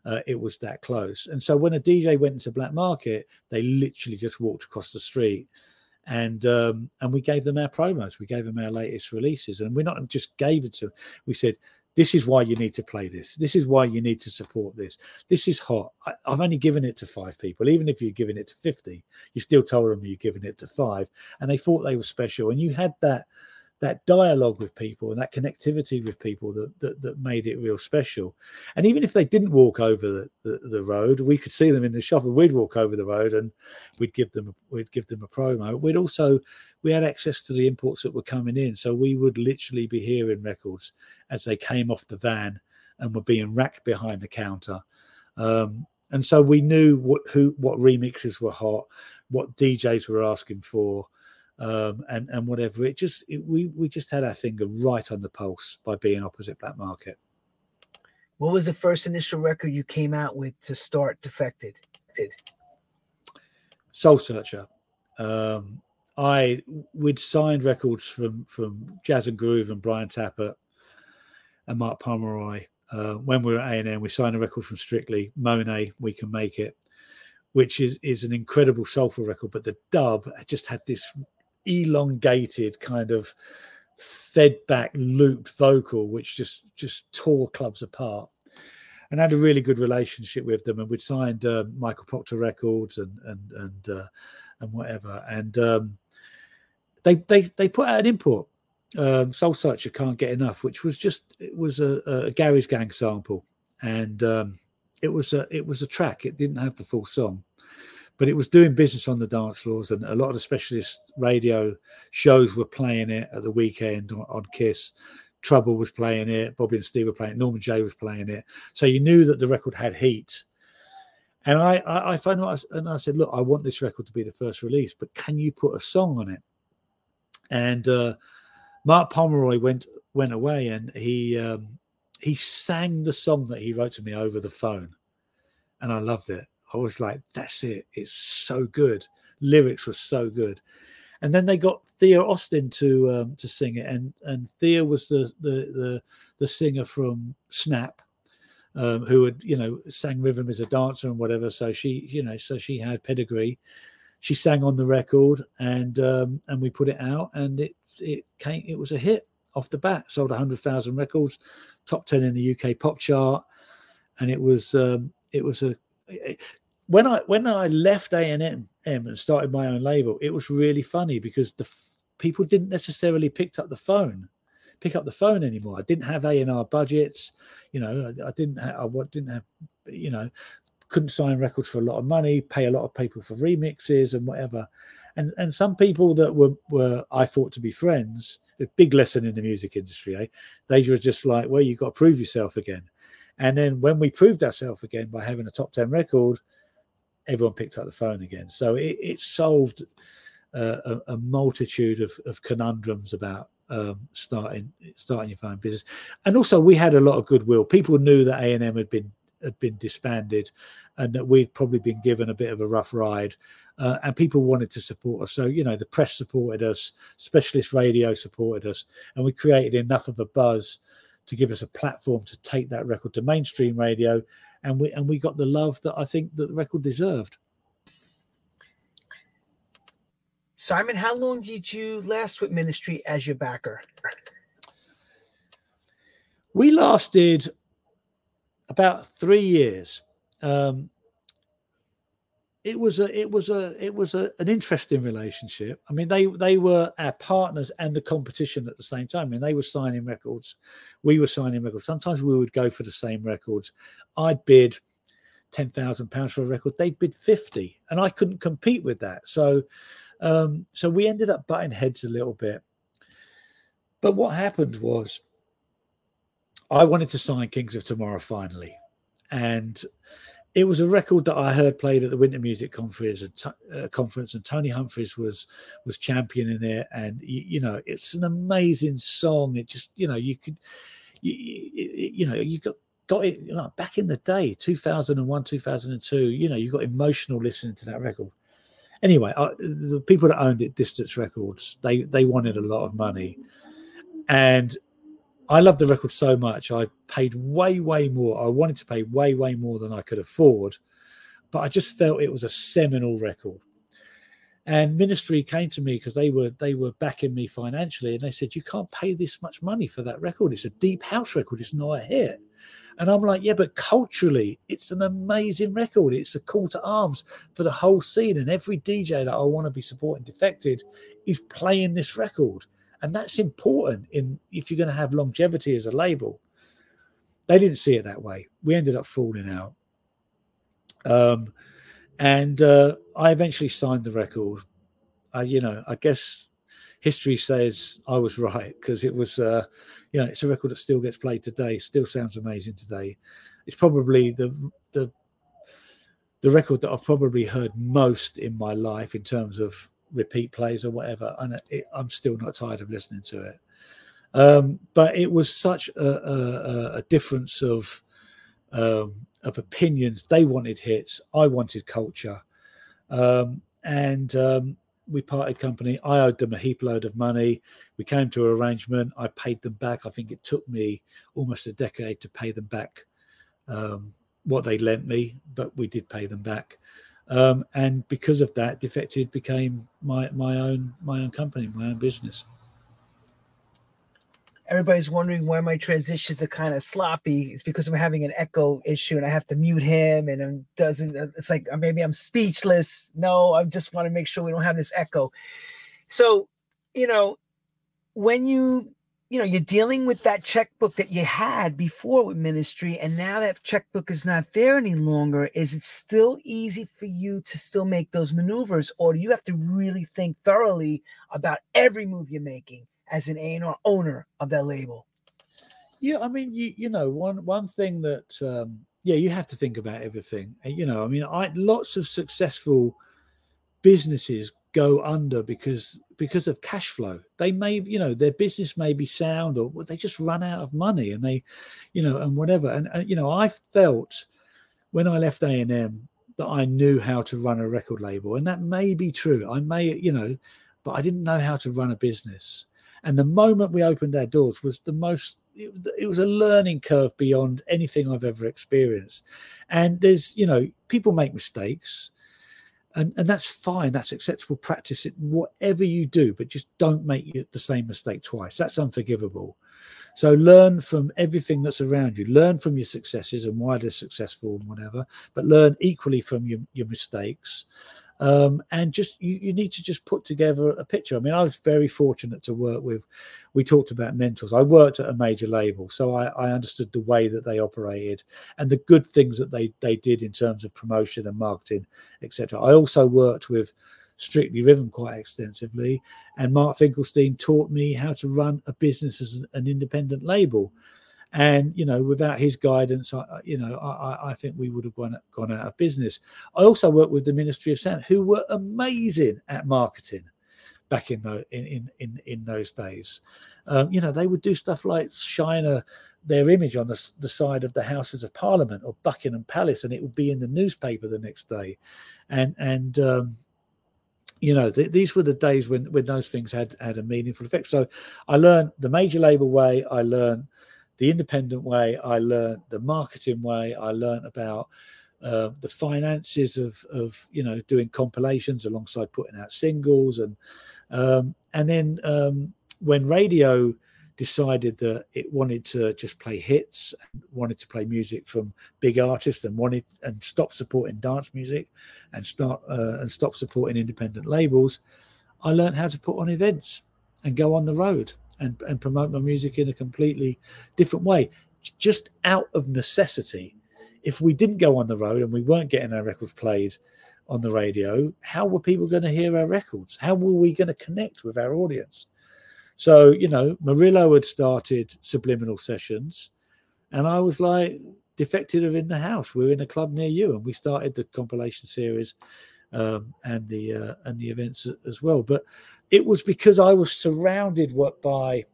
Uh, it was that close. And so when a DJ went into Black Market, they literally just walked across the street and um, and we gave them our promos. We gave them our latest releases, and we not just gave it to. Them, we said, "This is why you need to play this. This is why you need to support this. This is hot. I, I've only given it to five people. Even if you're giving it to fifty, you still told them you're giving it to five, and they thought they were special. And you had that that dialogue with people and that connectivity with people that, that, that made it real special. And even if they didn't walk over the, the, the, road, we could see them in the shop and we'd walk over the road and we'd give them we'd give them a promo. We'd also we had access to the imports that were coming in, so we would literally be hearing records as they came off the van and were being racked behind the counter. Um, and so we knew what who what remixes were hot, what DJs were asking for um, and and whatever. It just it, we we just had our finger right on the pulse by being opposite Black Market. What was the first initial record you came out with to start Defected? Did Soul Searcher. Um, I we'd signed records from from Jazz-N-Groove and Brian Tappert and Mark Pomeroy. Uh, when we were at A&M, we signed a record from Strictly, Monet, We Can Make It, which is is an incredible soulful record. But the dub just had this elongated kind of fed back looped vocal which just just tore clubs apart. And had a really good relationship with them and we'd signed uh, michael procter records and and and uh, and whatever. And um, they they they put out an import um, soul searcher can't get enough which was just it was a, a gary's gang sample. And um, it was a it was a track. It didn't have the full song but it was doing business on the dance floors, and a lot of the specialist radio shows were playing it at the weekend on, on Kiss. Trouble was playing it, Bobby and Steve were playing it, Norman Jay was playing it. So you knew that the record had heat. And I, I, I found out, and I said, look, I want this record to be the first release, but can you put a song on it? And uh, Mark Pomeroy went went away, and he um, he sang the song that he wrote to me over the phone, and I loved it. I was like, that's it. It's so good. Lyrics were so good. And then they got Thea Austin to um, to sing it, and and Thea was the the the, the singer from Snap, um, who had you know sang rhythm is a dancer and whatever. So she you know so she had pedigree. She sang on the record, and um, and we put it out, and it it came. It was a hit off the bat. Sold hundred thousand records, top ten in the UK pop chart, and it was um, it was a when I when I left A and M and started my own label, it was really funny because the people didn't necessarily pick up the phone, pick up the phone anymore. I didn't have A and R budgets, you know. I, I didn't have I didn't have, you know, couldn't sign records for a lot of money, pay a lot of people for remixes and whatever. And and some people that were were I thought to be friends, a big lesson in the music industry, eh? They were just like, well, you've got to prove yourself again. And then when we proved ourselves again by having a top ten record everyone picked up the phone again. So it, it solved uh, a, a, multitude of, of, conundrums about um, starting starting your phone business. And also, we had a lot of goodwill. People knew that A and M had been had been disbanded, and that we'd probably been given a bit of a rough ride. Uh, and people wanted to support us. So you know, the press supported us, specialist radio supported us, and we created enough of a buzz to give us a platform to take that record to mainstream radio, and we and we got the love that I think that the record deserved. Simon, how long did you last with Ministry as your backer? We lasted about three years. Um, it was a it was a it was a, an interesting relationship. I mean, they they were our partners and the competition at the same time. I mean, they were signing records, we were signing records. Sometimes we would go for the same records. I'd bid ten thousand pounds for a record, they'd bid fifty, and I couldn't compete with that. So, um, so we ended up butting heads a little bit. But what happened was, I wanted to sign Kings of Tomorrow finally, and it was a record that I heard played at the Winter Music Conference, uh, conference and Tony Humphries was was championing it, and you, you, know it's an amazing song. It just you know you could you, you, you know you got got it you know, back in the day 2001 2002 you know you got emotional listening to that record. Anyway uh, the people that owned it distance records they they wanted a lot of money. And I loved the record so much. I paid way, way more. I wanted to pay way, way more than I could afford, but I just felt it was a seminal record. And Ministry came to me because they were they were backing me financially, and they said, "You can't pay this much money for that record. It's a deep house record. It's not a hit." And I'm like, "Yeah, but culturally, it's an amazing record. It's a call to arms for the whole scene, and every DJ that I want to be supporting Defected is playing this record." And that's important in if you're going to have longevity as a label. They didn't see it that way. We ended up falling out. Um, and uh, i eventually signed the record. I, you know i guess history says i was right because it was uh, you know it's a record that still gets played today still sounds amazing today. It's probably the the the record that i've probably heard most in my life in terms of repeat plays or whatever, and it, I'm still not tired of listening to it. Um, but it was such a, a, a difference of um, of opinions. They wanted hits, I wanted culture, um, and um, we parted company. I owed them a heap load of money. We came to an arrangement. I paid them back. I think it took me almost a decade to pay them back um, what they lent me, but we did pay them back. Um, and because of that, Defected became my my own my own company, my own business. Everybody's wondering why my transitions are kind of sloppy. It's because I'm having an echo issue and I have to mute him, and it doesn't. Uh, it's like uh, maybe I'm speechless. No, I just want to make sure we don't have this echo. So, you know, when you you know you're dealing with that checkbook that you had before with ministry and now that checkbook is not there any longer is it still easy for you to still make those maneuvers or do you have to really think thoroughly about every move you're making as an A&R owner of that label? Yeah i mean you you know one one thing that um yeah you have to think about everything. You know i mean i lots of successful businesses go under because because of cash flow. They may you know their business may be sound or they just run out of money and they you know and whatever. And, and you know i felt when i left a&m that i knew how to run a record label. And that may be true. I may you know but i didn't know how to run a business. And the moment we opened our doors was the most it, it was a learning curve beyond anything i've ever experienced. And there's you know people make mistakes and and that's fine that's acceptable practice it, whatever you do but just don't make the same mistake twice that's unforgivable. So learn from everything that's around you learn from your successes and why they're successful and whatever but learn equally from your, your mistakes um, and just you, you need to just put together a picture. I mean, I was very fortunate to work with. We talked about mentors. I worked at a major label, so I, I understood the way that they operated and the good things that they they did in terms of promotion and marketing, etc. I also worked with Strictly Rhythm quite extensively, and Mark Finkelstein taught me how to run a business as an, an independent label and you know without his guidance I, you know I, I think we would have gone gone out of business i also worked with the ministry of sound who were amazing at marketing back in the in in in, in those days. Um, you know, they would do stuff like shine a, their image on the, the side of the Houses of Parliament or Buckingham Palace, and it would be in the newspaper the next day, and and um, you know th- these were the days when when those things had had a meaningful effect. So I learned the major label way. I learned the independent way. I learned the marketing way. I learned about uh, the finances of of you know doing compilations alongside putting out singles and um, and then um, when radio decided that it wanted to just play hits wanted to play music from big artists and wanted and stop supporting dance music and start uh, and stop supporting independent labels i learned how to put on events and go on the road and, and promote my music in a completely different way just out of necessity if we didn't go on the road and we weren't getting our records played on the radio, how were people going to hear our records? How were we going to connect with our audience? So, you know, Morillo had started subliminal sessions, and I was like, defected of in the house. We're in a club near you, and we started the compilation series um, and the uh, and the events as well. But it was because I was surrounded by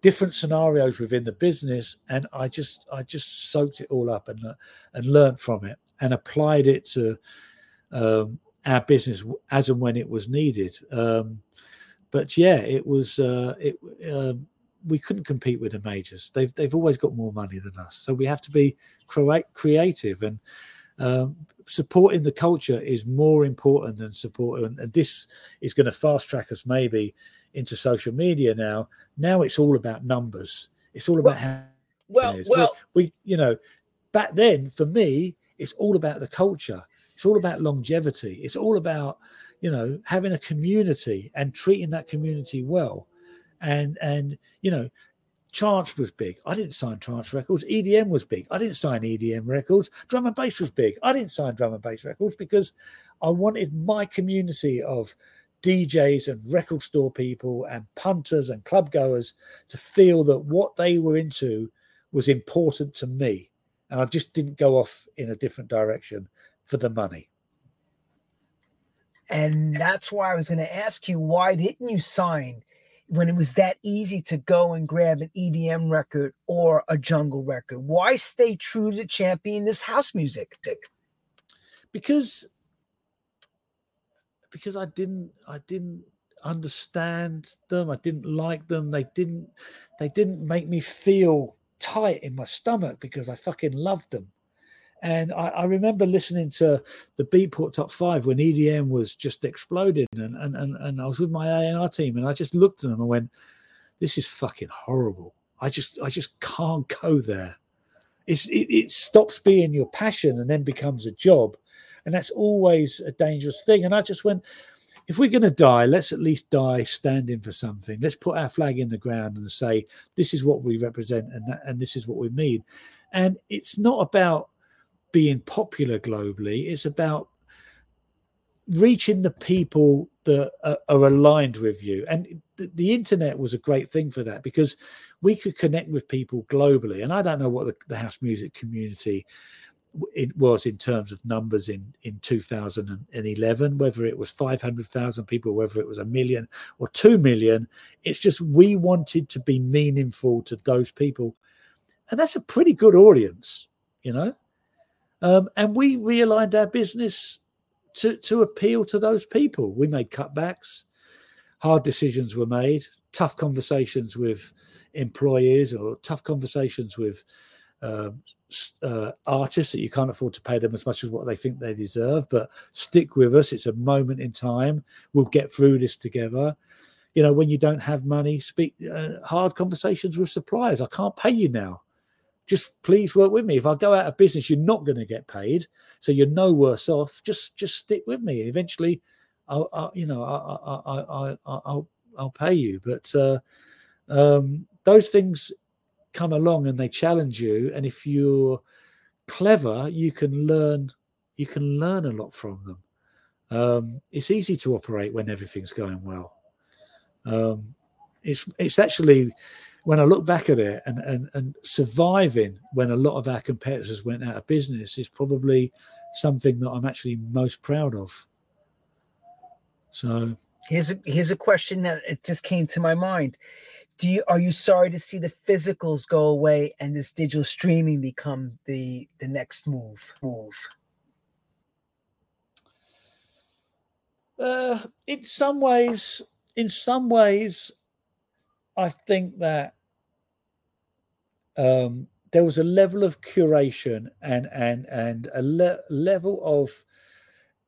different scenarios within the business and i just i just soaked it all up and and learned from it and applied it to um, our business as and when it was needed. Um, but yeah it was uh, it um, we couldn't compete with the majors. They've they've always got more money than us. So we have to be crea- creative and um, supporting the culture is more important than support and, and this is going to fast track us maybe into social media now. Now it's all about numbers. It's all about how. Well, well, we, you know, back then for me, it's all about the culture. It's all about longevity. It's all about, you know, having a community and treating that community well. And and you know, Trance was big. I didn't sign Trance records. EDM was big. I didn't sign EDM records. Drum and bass was big. I didn't sign drum and bass records because I wanted my community of DJs and record store people and punters and club goers to feel that what they were into was important to me. And I just didn't go off in a different direction for the money. And that's why I was going to ask you why didn't you sign when it was that easy to go and grab an EDM record or a jungle record? Why stay true to champion this house music? Because because I didn't I didn't understand them. I didn't like them. They didn't they didn't make me feel tight in my stomach because I fucking loved them. And I, I remember listening to the Beatport Top Five when EDM was just exploding, and and and, and I was with my A&R team, and I just looked at them and went, "This is fucking horrible. I just I just can't go there. It's it, it stops being your passion and then becomes a job, and that's always a dangerous thing. And I just went, if we're going to die, let's at least die standing for something. Let's put our flag in the ground and say, this is what we represent and, that, and this is what we mean. And it's not about being popular globally, it's about reaching the people that are, aligned with you. And the, the, internet was a great thing for that because we could connect with people globally. And I don't know what the, the house music community it was in terms of numbers in in 2011 whether it was 500,000 people whether it was a million or 2 million it's just we wanted to be meaningful to those people and that's a pretty good audience you know um, and we realigned our business to to appeal to those people we made cutbacks hard decisions were made tough conversations with employees or tough conversations with um, uh, artists that you can't afford to pay them as much as what they think they deserve. But stick with us; it's a moment in time. We'll get through this together. You know, when you don't have money, speak uh, hard conversations with suppliers. I can't pay you now. Just please work with me. If I go out of business, you're not going to get paid, so you're no worse off. Just just stick with me, and eventually, I'll, I'll you know I, I, I, I, I'll I'll pay you. But uh, um, those things come along and they challenge you and if you're clever you can learn you can learn a lot from them um, it's easy to operate when everything's going well um, it's it's actually when i look back at it and, and and surviving when a lot of our competitors went out of business is probably something that i'm actually most proud of so Here's a, here's a question that it just came to my mind. Do you are you sorry to see the physicals go away and this digital streaming become the the next move? Move. Uh, in some ways, in some ways, I think that um, there was a level of curation and and and a le- level of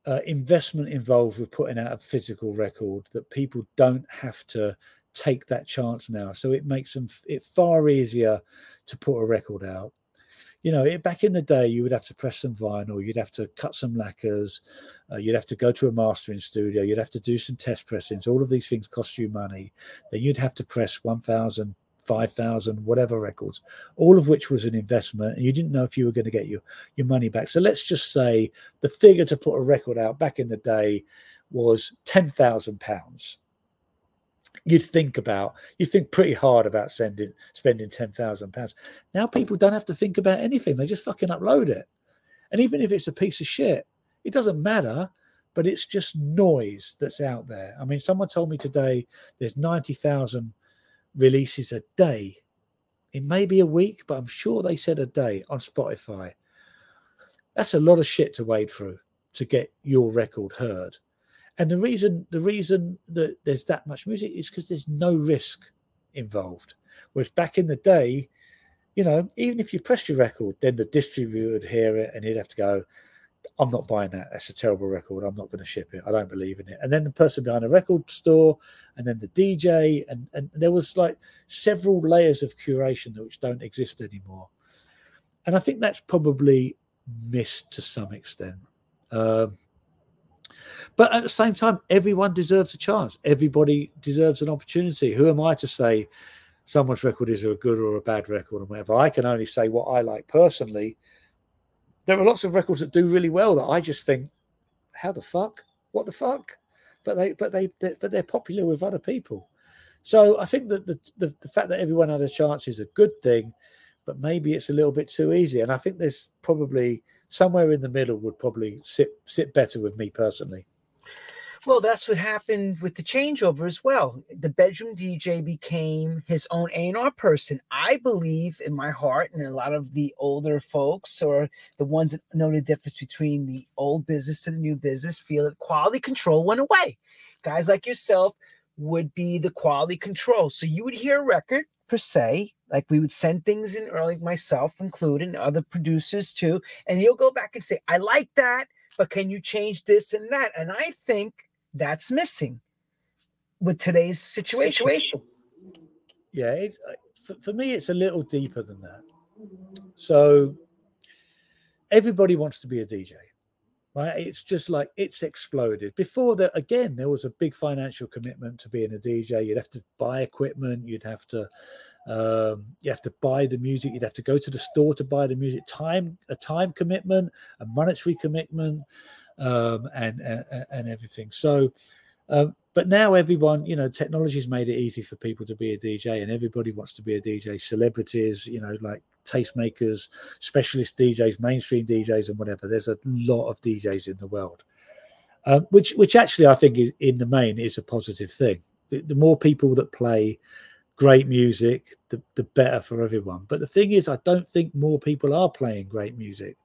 uh, investment involved with putting out a physical record that people don't have to take that chance now. So it makes them it far easier to put a record out. You know, it, back in the day, you would have to press some vinyl, you'd have to cut some lacquers, uh, you'd have to go to a mastering studio, you'd have to do some test pressings. All of these things cost you money. Then you'd have to press 1,000, 5,000, whatever records, all of which was an investment, and you didn't know if you were going to get your, your money back. So let's just say the figure to put a record out back in the day was £10,000 you'd think about you think pretty hard about sending spending ten thousand pounds. Now people don't have to think about anything; they just fucking upload it. And even if it's a piece of shit, it doesn't matter. But it's just noise that's out there. I mean, someone told me today there's ninety thousand releases a day. It may be a week, but I'm sure they said a day on Spotify. That's a lot of shit to wade through to get your record heard. And the reason the reason that there's that much music is because there's no risk involved. Whereas back in the day, you know, even if you pressed your record, then the distributor would hear it and he'd have to go, I'm not buying that. That's a terrible record. I'm not going to ship it. I don't believe in it. And then the person behind the record store, and then the DJ, and and there was like several layers of curation which don't exist anymore. And I think that's probably missed to some extent. Um, but at the same time, everyone deserves a chance. Everybody deserves an opportunity. Who am I to say someone's record is a good or a bad record or whatever? I can only say what I like personally. There are lots of records that do really well that I just think, how the fuck? What the fuck? But they, but they, they but they're popular with other people. So I think that the, the the fact that everyone had a chance is a good thing, but maybe it's a little bit too easy. And I think there's probably somewhere in the middle would probably sit sit better with me personally. Well, that's what happened with the changeover as well. The bedroom DJ became his own A&R person. I believe in my heart, and a lot of the older folks or the ones that know the difference between the old business to the new business feel that quality control went away. Guys like yourself would be the quality control. So you would hear a record per se, like we would send things in early, myself included, and other producers too, and you'll go back and say, I like that, but can you change this and that? And I think that's missing with today's situation. situation. Yeah, it, for, for me, it's a little deeper than that. So everybody wants to be a DJ, right? It's just like it's exploded. Before that, again, there was a big financial commitment to being a DJ. You'd have to buy equipment. You'd have to um, you have to buy the music. You'd have to go to the store to buy the music. Time, a time commitment, a monetary commitment um, and, and, and everything. So, um, but now everyone, you know, technology's made it easy for people to be a DJ, and everybody wants to be a DJ. Celebrities, you know, like tastemakers, specialist DJs, mainstream DJs, and whatever. There's a lot of DJs in the world, um, which which actually I think is in the main is a positive thing. The, the more people that play great music, the, the better for everyone. But the thing is, I don't think more people are playing great music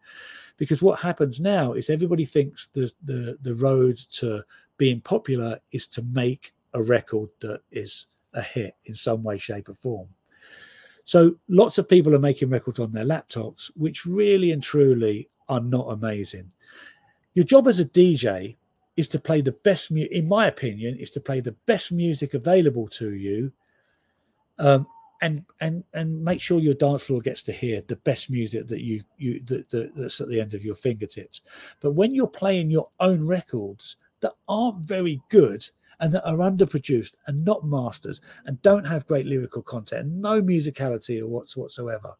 because what happens now is everybody thinks the the the road to being popular is to make a record that is a hit in some way shape or form. So lots of people are making records on their laptops which really and truly are not amazing. Your job as a dj is to play the best mu- in my opinion is to play the best music available to you um, and and and make sure your dance floor gets to hear the best music that you you that, that, that's at the end of your fingertips. But when you're playing your own records that aren't very good and that are underproduced and not masters and don't have great lyrical content no musicality or what's whatsoever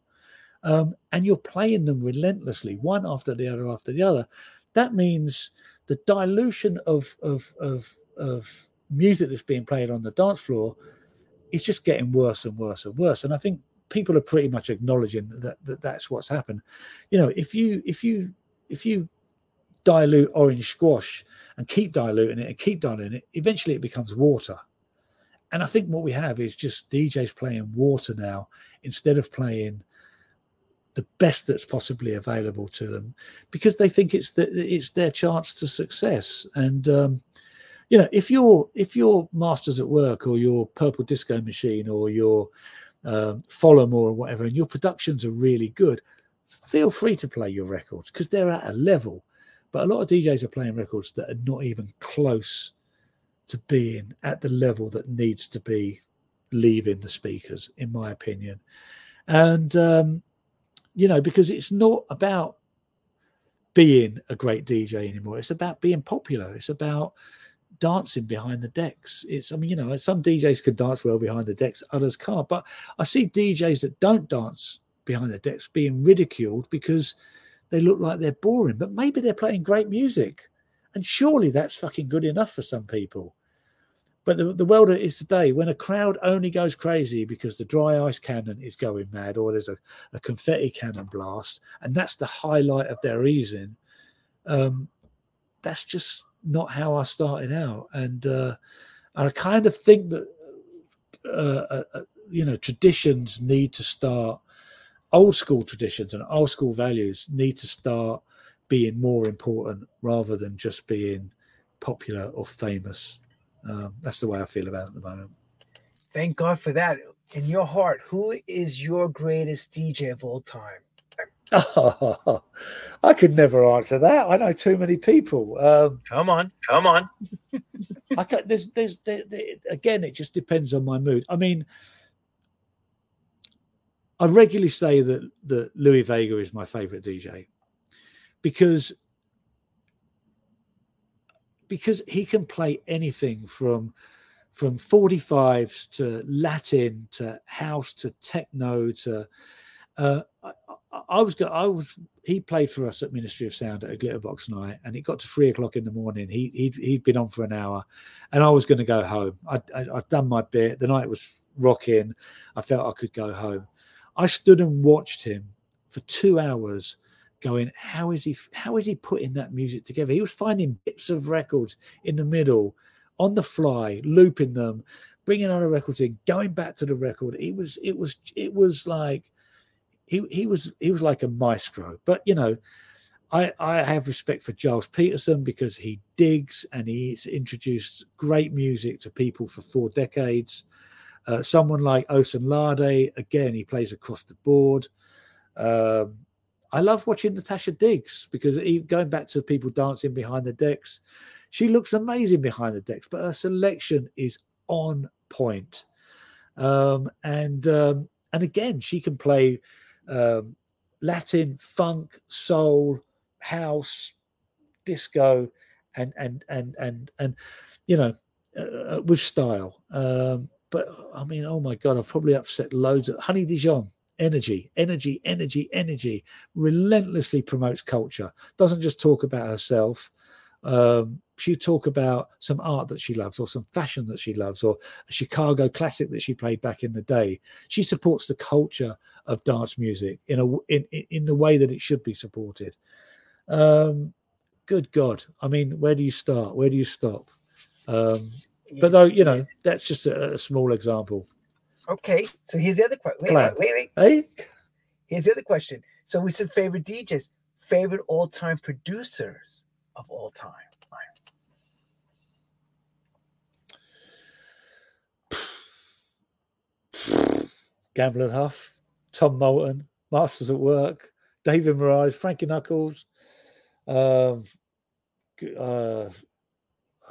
um, and you're playing them relentlessly one after the other after the other that means the dilution of of of, of music that's being played on the dance floor it's just getting worse and worse and worse. And I think people are pretty much acknowledging that, that that's what's happened. You know, if you if you if you dilute orange squash and keep diluting it and keep diluting it, eventually it becomes water. And I think what we have is just DJs playing water now instead of playing the best that's possibly available to them because they think it's the, it's their chance to success. And um, you know, if you're if you're Masters at Work or your Purple Disco Machine or your um, or whatever, and your productions are really good, feel free to play your records because they're at a level. But a lot of DJs are playing records that are not even close to being at the level that needs to be leaving the speakers, in my opinion. And, um, you know, because it's not about being a great DJ anymore, it's about being popular, it's about dancing behind the decks. It's, I mean, you know, some DJs can dance well behind the decks, others can't. But I see DJs that don't dance behind the decks being ridiculed because they look like they're boring, but maybe they're playing great music. And surely that's fucking good enough for some people. But the, the world is today when a crowd only goes crazy because the dry ice cannon is going mad or there's a, a confetti cannon blast, and that's the highlight of their evening. Um, that's just not how I started out. And, uh, and I kind of think that, uh, uh, uh you know, traditions need to start old school traditions and old school values need to start being more important rather than just being popular or famous. Um, that's the way I feel about it at the moment. Thank God for that. In your heart, who is your greatest DJ of all time? Oh, I could never answer that. I know too many people. Um, come on, come on. I can, there's, there's, there, there, again, it just depends on my mood. I mean, I regularly say that that Louie Vega is my favorite DJ because because he can play anything from from 45s to Latin to house to techno to uh, I, was I was he played for us at Ministry of Sound at a Glitterbox night, and it got to three o'clock in the morning. He he'd, he'd been on for an hour, and I was going to go home. I, I I'd done my bit. The night was rocking. I felt I could go home. I stood and watched him for two hours going how is he how is he putting that music together he was finding bits of records in the middle on the fly looping them bringing other records in going back to the record it was it was it was like he he was he was like a maestro but you know I, I have respect for Gilles Peterson because he digs and he's introduced great music to people for four decades. Uh, someone like Osunlade, again, he plays across the board. Um, I love watching Natasha Diggs because he, going back to people dancing behind the decks, she looks amazing behind the decks, but her selection is on point. Um, and um, and again, she can play um, Latin, funk, soul, house, disco, and and and and and you know, uh, uh with style. Um, but I mean, oh my God, I've probably upset loads of Honey Dijon. Energy, energy, energy, energy. Relentlessly promotes culture. Doesn't just talk about herself. Um, she talk about some art that she loves, or some fashion that she loves, or a Chicago classic that she played back in the day. She supports the culture of dance music in a in in the way that it should be supported. Um, good God, I mean, where do you start? Where do you stop? Um, but though, you know, that's just a, a small example. Okay, so here's the other question. Wait, wait, wait, wait. Hey? Here's the other question. So we said favorite DJs, favorite all-time producers of all time. Gamble and Huff, Tom Moulton, Masters at Work, David Morales, Frankie Knuckles, um, uh,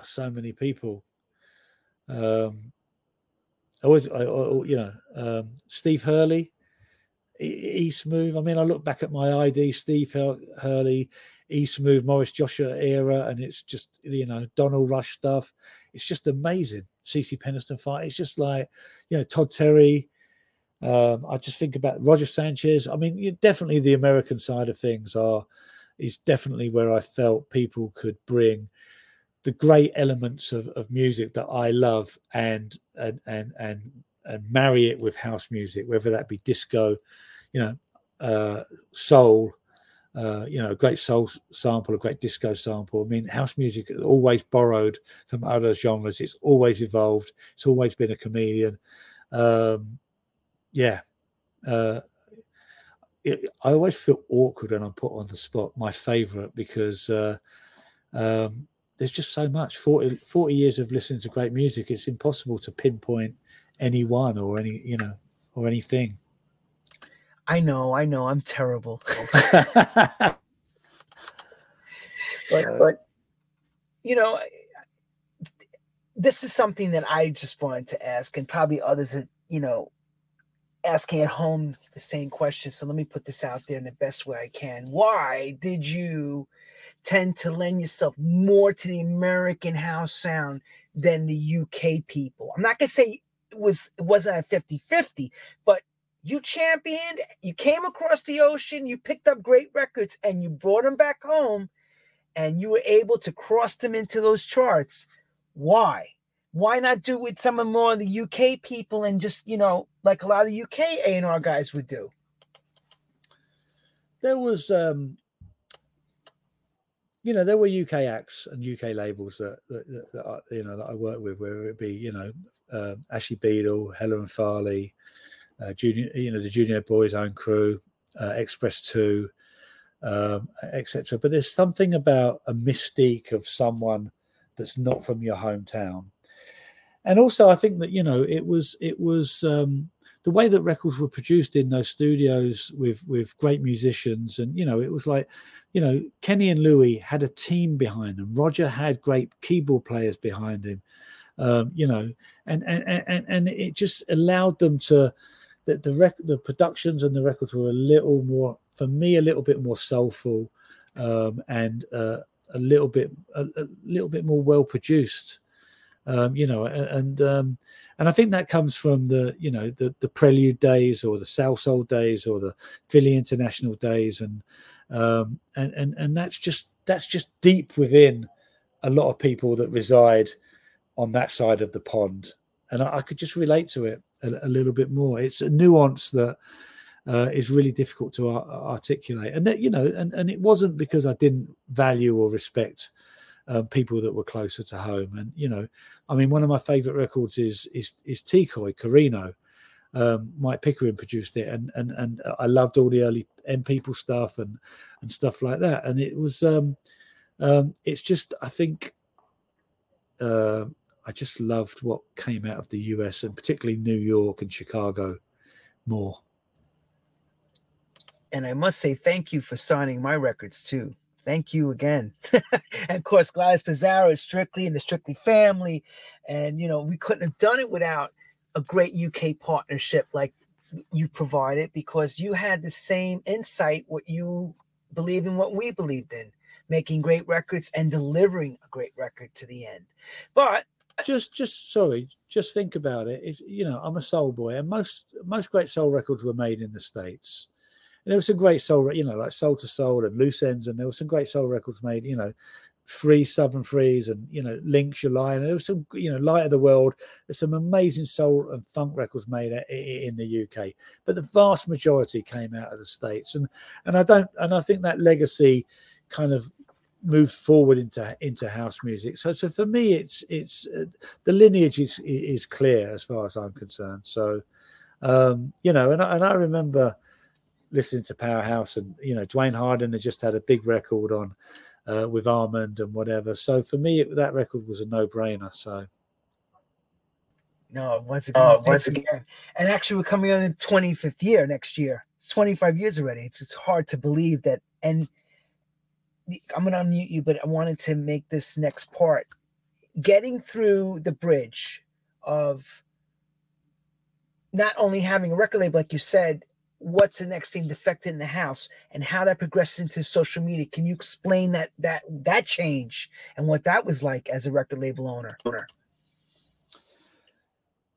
so many people. Um, always, I, I, you know, um, Steve Hurley, E move. I mean, I look back at my ID, Steve Hurley, East move, Maurice Joshua era, and it's just, you know, Donnell Rush stuff. It's just amazing. CeCe Peniston fight. It's just like, you know, Todd Terry. Um, I just think about Roger Sanchez. I mean, definitely the American side of things are is definitely where I felt people could bring the great elements of, of music that I love and and and and and marry it with house music, whether that be disco, you know, uh, soul, uh, you know, a great soul sample, a great disco sample. I mean, house music is always borrowed from other genres. It's always evolved. It's always been a chameleon. Um, yeah. Uh, it, I always feel awkward when I'm put on the spot. My favorite because uh, um, there's just so much 40, 40 years of listening to great music. It's impossible to pinpoint any one or any, you know, or anything. I know, I know, I'm terrible. But, but you know, this is something that I just wanted to ask, and probably others that you know asking at home the same question. So let me put this out there in the best way I can. Why did you tend to lend yourself more to the American house sound than the UK people? I'm not gonna say it was it wasn't a 50-50, but you championed, you came across the ocean, you picked up great records, and you brought them back home and you were able to cross them into those charts. Why? Why not do with some of more of the UK people and just, you know, like a lot of the UK A&R guys would do? there was um you know there were uk acts and uk labels that that, that, that I, you know that i worked with whether it be you know uh, ashley beadle helen farley uh, junior you know the junior boys own crew uh, X-Press 2 um etc but there's something about a mystique of someone that's not from your hometown. And also i think that you know it was it was um the way that records were produced in those studios with with great musicians and you know it was like you know kenny and louie had a team behind them. Roger had great keyboard players behind him um you know and and and, and it just allowed them to the the, rec- the productions and the records were a little more for me a little bit more soulful um and uh a little bit a, a little bit more well produced um you know and um and I think that comes from the you know the the Prelude days or the Salsoul days or the Philly International days, and um, and and and that's just that's just deep within a lot of people that reside on that side of the pond, and I, I could just relate to it a, a little bit more. It's a nuance that uh, is really difficult to ar- articulate, and that you know, and and it wasn't because I didn't value or respect um, people that were closer to home. And you know, I mean, one of my favorite records is is is T-Coy Carino. Um, Mike Pickering produced it, and and and I loved all the early M people stuff and and stuff like that. And it was, um, um, it's just, I think, uh, I just loved what came out of the US and particularly New York and Chicago more. And I must say thank you for signing my records too. Thank you again. and of course, Gladys Pizarro, Strictly, and the Strictly family. And, you know, we couldn't have done it without a great UK partnership like you provided because you had the same insight, what you believed in, what we believed in, making great records and delivering a great record to the end. But just just sorry just think about it. It's you know i'm a soul boy and most most great soul records were made in the states. And there was some great soul you know like Soul II Soul and loose ends and there were some great soul records made you know Freeez Southern Freeez and you know Linx your line and there was some you know light of the world. There's some amazing soul and funk records made in the uk but the vast majority came out of the states. And and i don't and i think that legacy kind of moved forward into into house music. So so for me, it's it's uh, the lineage is is clear as far as I'm concerned. So um, you know, and I, and I remember listening to Powerhouse, and you know, Duane Harden had just had a big record on uh, with Armand and whatever. So for me, it, that record was a no brainer. So no, once again, Uh, thanks once again. And actually, we're coming on the 25th year next year. It's 25 years already. It's, it's hard to believe that. And I'm going to unmute you, but I wanted to make this next part getting through the bridge of not only having a record label, like you said, what's the next thing defected in the house and how that progresses into social media. Can you explain that that that change and what that was like as a record label owner?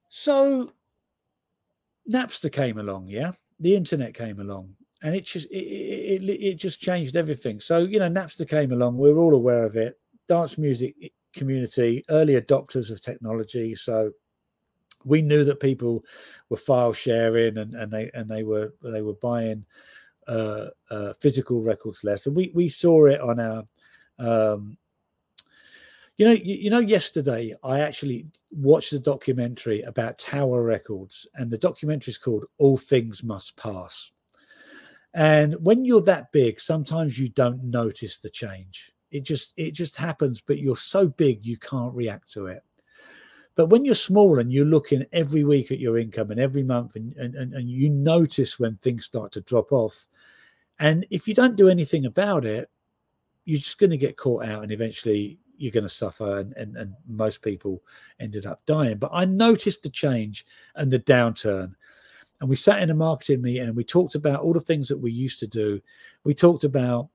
so Napster came along, yeah. The internet came along, and it just it, it, it, just changed everything. So you know, Napster came along. We we're all aware of it. Dance music community, early adopters of technology. So we knew that people were file sharing and, and they and they were they were buying uh, uh, physical records less. and we we saw it on our. Um, you know, you, you know, yesterday I actually watched a documentary about Tower Records, and the documentary is called "All Things Must Pass." And when you're that big, sometimes you don't notice the change. It just it just happens, but you're so big you can't react to it. But when you're small and you're looking every week at your income and every month and, and, and you notice when things start to drop off, and if you don't do anything about it, you're just going to get caught out and eventually you're going to suffer. And, and, and most people ended up dying. But I noticed the change and the downturn. And we sat in a marketing meeting and we talked about all the things that we used to do. We talked about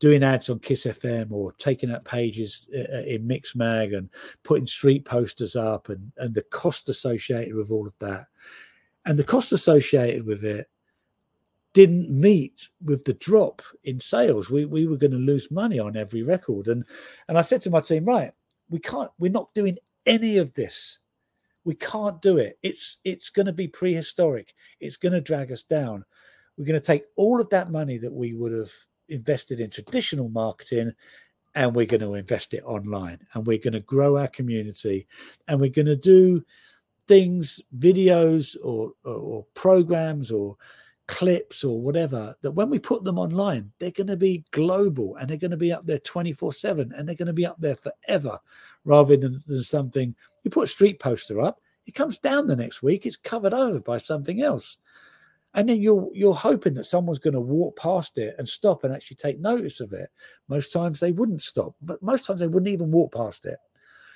doing ads on Kiss FM or taking up pages uh, uh, in Mixmag and putting street posters up and, and the cost associated with all of that. And the cost associated with it didn't meet with the drop in sales. We, we were going to lose money on every record. And, and I said to my team, right, we can't, we're not doing any of this. We can't do it. It's it's going to be prehistoric. It's going to drag us down. We're going to take all of that money that we would have invested in traditional marketing and we're going to invest it online and we're going to grow our community and we're going to do things videos or, or, or programs or clips or whatever that when we put them online they're going to be global and they're going to be up there 24 7 and they're going to be up there forever rather than, than something you put a street poster up it comes down the next week it's covered over by something else. And then you're you're hoping that someone's going to walk past it and stop and actually take notice of it. Most times they wouldn't stop but most times they wouldn't even walk past it.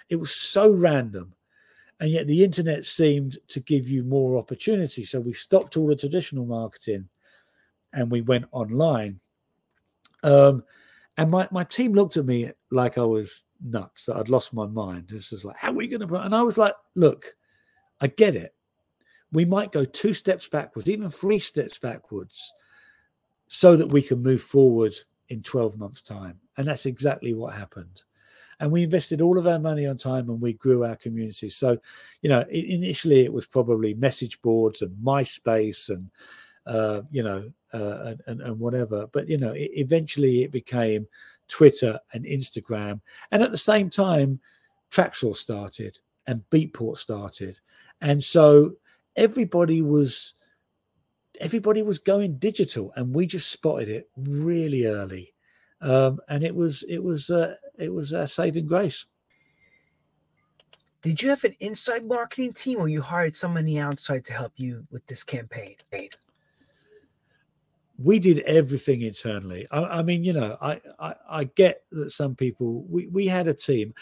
It was so random and yet the internet seemed to give you more opportunity. So we stopped all the traditional marketing and we went online. Um, and my, my team looked at me like i was nuts that i'd lost my mind this was like how are we going to and i was like look i get it we might go two steps backwards, even three steps backwards, so that we can move forward in 12 months' time. And that's exactly what happened. And we invested all of our money on time and we grew our community. So, you know, initially it was probably message boards and MySpace and, uh, you know, uh, and, and whatever. But, you know, it, eventually it became Twitter and Instagram. And at the same time, Traxsource started and Beatport started. And so everybody was everybody was going digital and we just spotted it really early um, and it was it was uh, it was a saving grace did you have an inside marketing team or you hired the outside to help you with this campaign we did everything internally I, I mean you know I, I, I get that some people we we had a team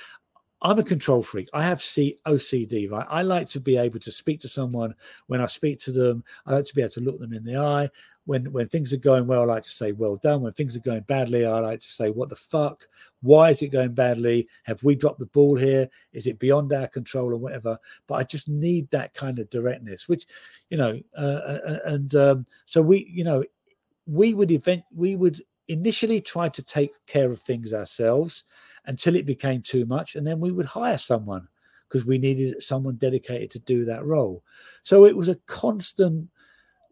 I'm a control freak. I have C- OCD, right? I like to be able to speak to someone when I speak to them. I like to be able to look them in the eye. When when things are going well, I like to say well done. When things are going badly, I like to say what the fuck? Why is it going badly? Have we dropped the ball here? Is it beyond our control or whatever? But I just need that kind of directness, which you know, uh, uh, uh and um, so we, you know, we would event we would initially try to take care of things ourselves until it became too much. And then we would hire someone because we needed someone dedicated to do that role. So it was a constant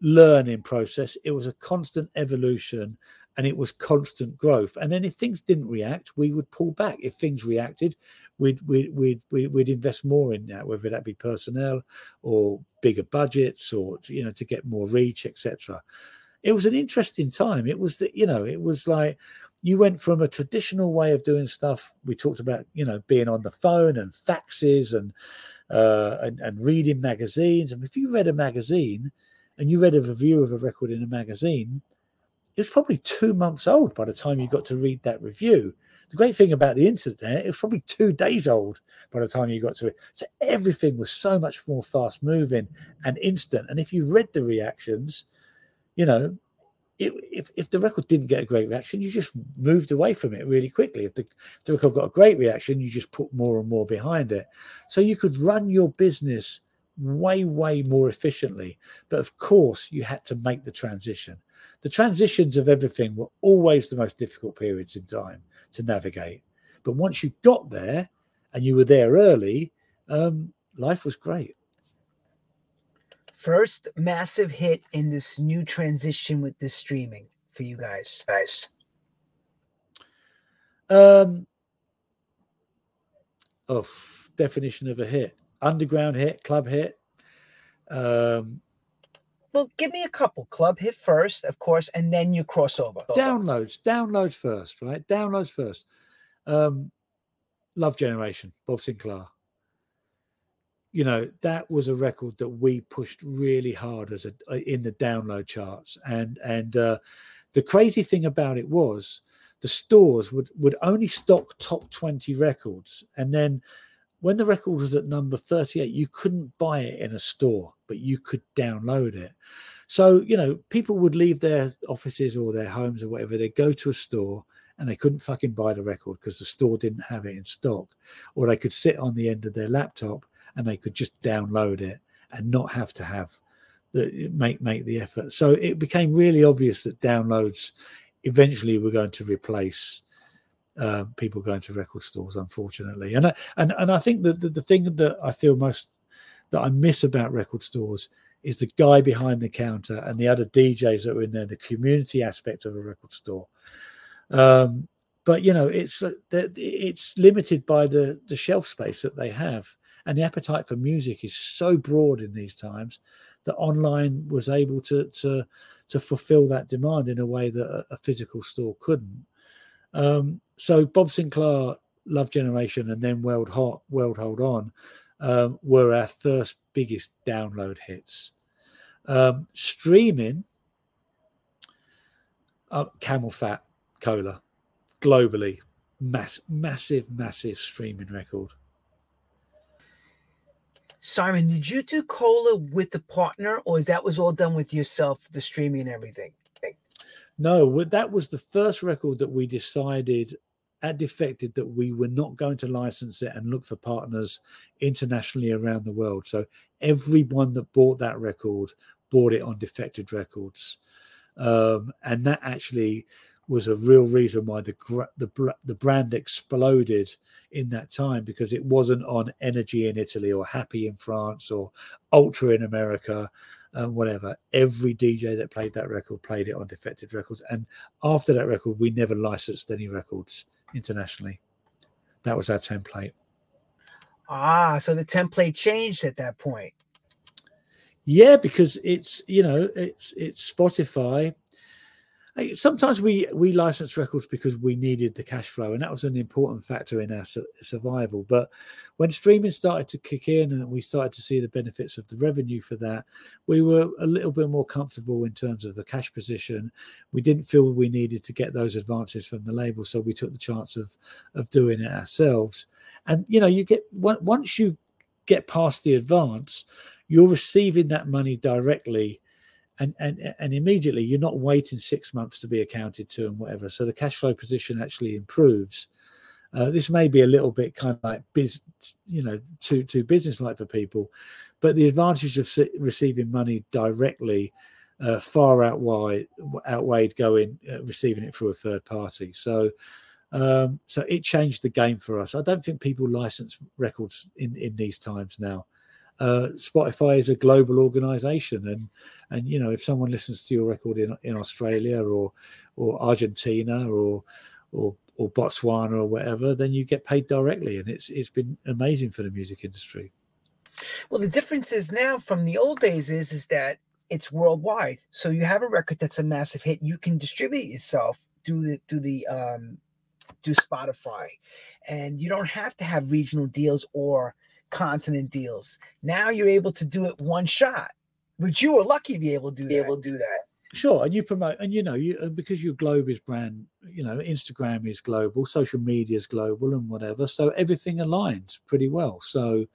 learning process, it was a constant evolution, and it was constant growth. And then if things didn't react, we would pull back. If things reacted, we'd we'd we'd, we'd invest more in that, whether that be personnel or bigger budgets or you know to get more reach, etc. It was an interesting time. It was that you know it was like you went from a traditional way of doing stuff. We talked about, you know, being on the phone and faxes and uh, and, and reading magazines. And if you read a magazine and you read a review of a record in a magazine, it was probably two months old by the time you got to read that review. The great thing about the internet, it was probably two days old by the time you got to it. So everything was so much more fast moving and instant. And if you read the reactions, you know, if if the record didn't get a great reaction, you just moved away from it really quickly. If the, if the record got a great reaction, you just put more and more behind it. So you could run your business way, way more efficiently. But of course, you had to make the transition. The transitions of everything were always the most difficult periods in time to navigate. But once you got there and you were there early, um, life was great first massive hit in this new transition with this streaming. for you guys? Guys. Um, oh, definition of a hit: underground hit, club hit. Um, Well, give me a couple. Club hit first, of course, and then you crossover. downloads, downloads first, right? Downloads first. Um, Love Generation, Bob Sinclar. You know that was a record that we pushed really hard as a uh, in the download charts, and and uh, the crazy thing about it was the stores would would only stock top twenty records, and then when the record was at number thirty eight, you couldn't buy it in a store, but you could download it. So you know people would leave their offices or their homes or whatever, they'd go to a store and they couldn't fucking buy the record because the store didn't have it in stock, or they could sit on the end of their laptop and they could just download it and not have to have the make make the effort. So it became really obvious that downloads eventually were going to replace uh, people going to record stores, unfortunately. And I, and and I think that the, the thing that I feel most that I miss about record stores is the guy behind the counter and the other DJs that were in there, the community aspect of a record store. Um, but you know, it's uh, it's limited by the the shelf space that they have, and the appetite for music is so broad in these times that online was able to to to fulfill that demand in a way that a, a physical store couldn't. Um, so Bob Sinclar, Love Generation, and then World Hot, World Hold On um, were our first biggest download hits. Um, streaming, uh, CamelPhat Cola, globally, mass, massive, massive streaming record. Simon, did you do cola with a partner, or that was all done with yourself, the streaming and everything? No, that was the first record that we decided at Defected that we were not going to license it and look for partners internationally around the world. So everyone that bought that record bought it on Defected Records, um, and that actually was a real reason why the the the brand exploded in that time because it wasn't on Energy in Italy or Happy in France or Ultra in America um, whatever. Every DJ that played that record played it on Defected Records, and after that record, we never licensed any records internationally. That was our template. Ah, so the template changed at that point. Yeah, because it's you know it's it's Spotify. Sometimes we we license records because we needed the cash flow, and that was an important factor in our su- survival. But when streaming started to kick in, and we started to see the benefits of the revenue for that, we were a little bit more comfortable in terms of the cash position. We didn't feel we needed to get those advances from the label, so we took the chance of of doing it ourselves. And you know, you get once you get past the advance, you're receiving that money directly and and and immediately you're not waiting six months to be accounted to and whatever so the cash flow position actually improves uh, this may be a little bit kind of like biz you know too too business like for people but the advantage of receiving money directly uh, far outweigh outweighed going uh, receiving it through a third party so um, so it changed the game for us. I don't think people license records in in these times now. Uh, Spotify is a global organization, and and you know if someone listens to your record in in Australia or or Argentina or or or Botswana or whatever, then you get paid directly, and it's it's been amazing for the music industry. Well, the difference is now from the old days is is that it's worldwide. So you have a record that's a massive hit, you can distribute yourself through the through the um through Spotify, and you don't have to have regional deals or continent deals. Now you're able to do it one shot, which you were lucky to be able to do Be that. able to do that. Sure, and you promote, and you know, you uh, because your globe is brand, you know, Instagram is global, social media is global, and whatever. So everything aligns pretty well. So,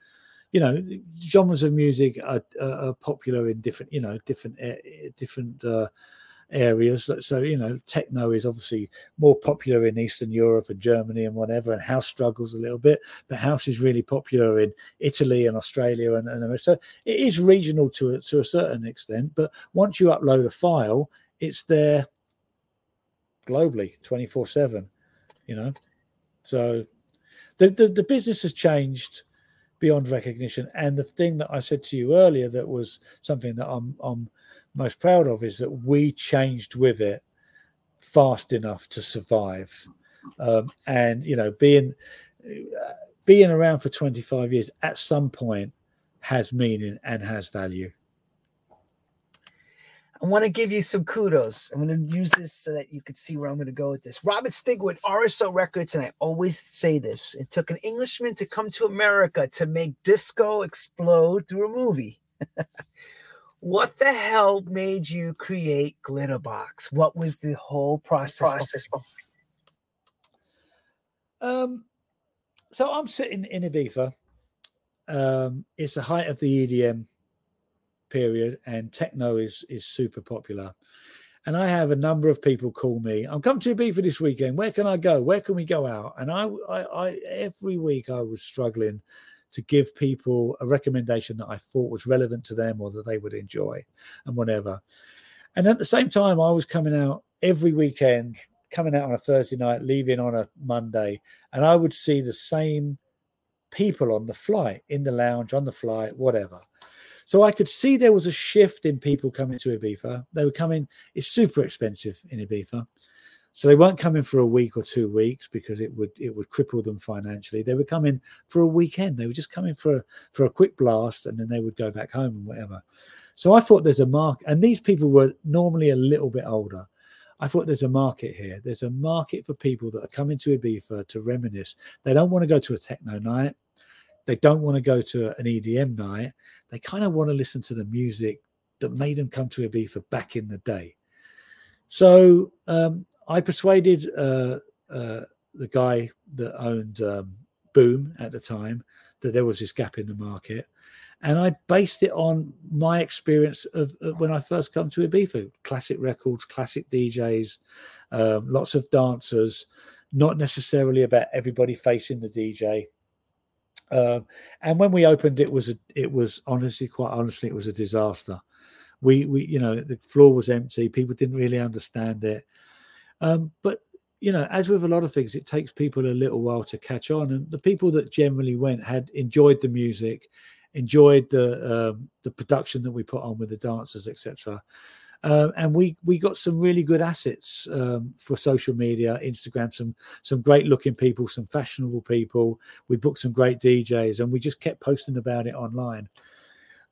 you know, genres of music are, are, are popular in different, you know, different different uh, areas. So- you know, techno is obviously more popular in Eastern Europe and Germany and whatever, and house struggles a little bit, but house is really popular in Italy and Australia and, and America. so it is regional to a, to a certain extent. But once you upload a file, it's there globally 24 7 you know so the, the the business has changed beyond recognition and the thing that i said to you earlier that was something that i'm i'm most proud of is that we changed with it fast enough to survive. Um, and you know, being being around for 25 years at some point has meaning and has value. I want to give you some kudos. I'm going to use this so that you can see where I'm going to go with this. Robert Stigwood, RSO Records, and I always say this it took an Englishman to come to America to make disco explode through a movie. what the hell made you create Glitterbox? What was the whole process? process um, so I'm sitting in Ibiza. Um, it's the height of the EDM period, and techno is is super popular. And I have a number of people call me. I'm coming to Ibiza this weekend. Where can I go? Where can we go out? And I, I, I every week I was struggling to give people a recommendation that I thought was relevant to them or that they would enjoy, and whatever. And at the same time, I was coming out every weekend, coming out on a Thursday night, leaving on a Monday, and I would see the same people on the flight, in the lounge, on the flight, whatever. So I could see there was a shift in people coming to Ibiza. They were coming, it's super expensive in Ibiza. So they weren't coming for a week or two weeks because it would it would cripple them financially. They were coming for a weekend. They were just coming for a, for a quick blast and then they would go back home and whatever. So I thought there's a market, and these people were normally a little bit older. I thought there's a market here. There's a market for people that are coming to Ibiza to reminisce. They don't want to go to a techno night. They don't want to go to an EDM night. They kind of want to listen to the music that made them come to Ibiza back in the day. So um, I persuaded uh, uh, the guy that owned um, Boom at the time that there was this gap in the market. And I based it on my experience of, of when I first come to Ibiza classic records, classic DJs, um, lots of dancers, not necessarily about everybody facing the DJ. Um, and when we opened, it was a, it was honestly, quite honestly, it was a disaster. We we you know the floor was empty. People didn't really understand it. Um, but you know, as with a lot of things, it takes people a little while to catch on. And the people that generally went had enjoyed the music, enjoyed the um, the production that we put on with the dancers, etc. Uh, and we we got some really good assets um, for social media, Instagram, some some great looking people, some fashionable people. We booked some great DJs, and we just kept posting about it online.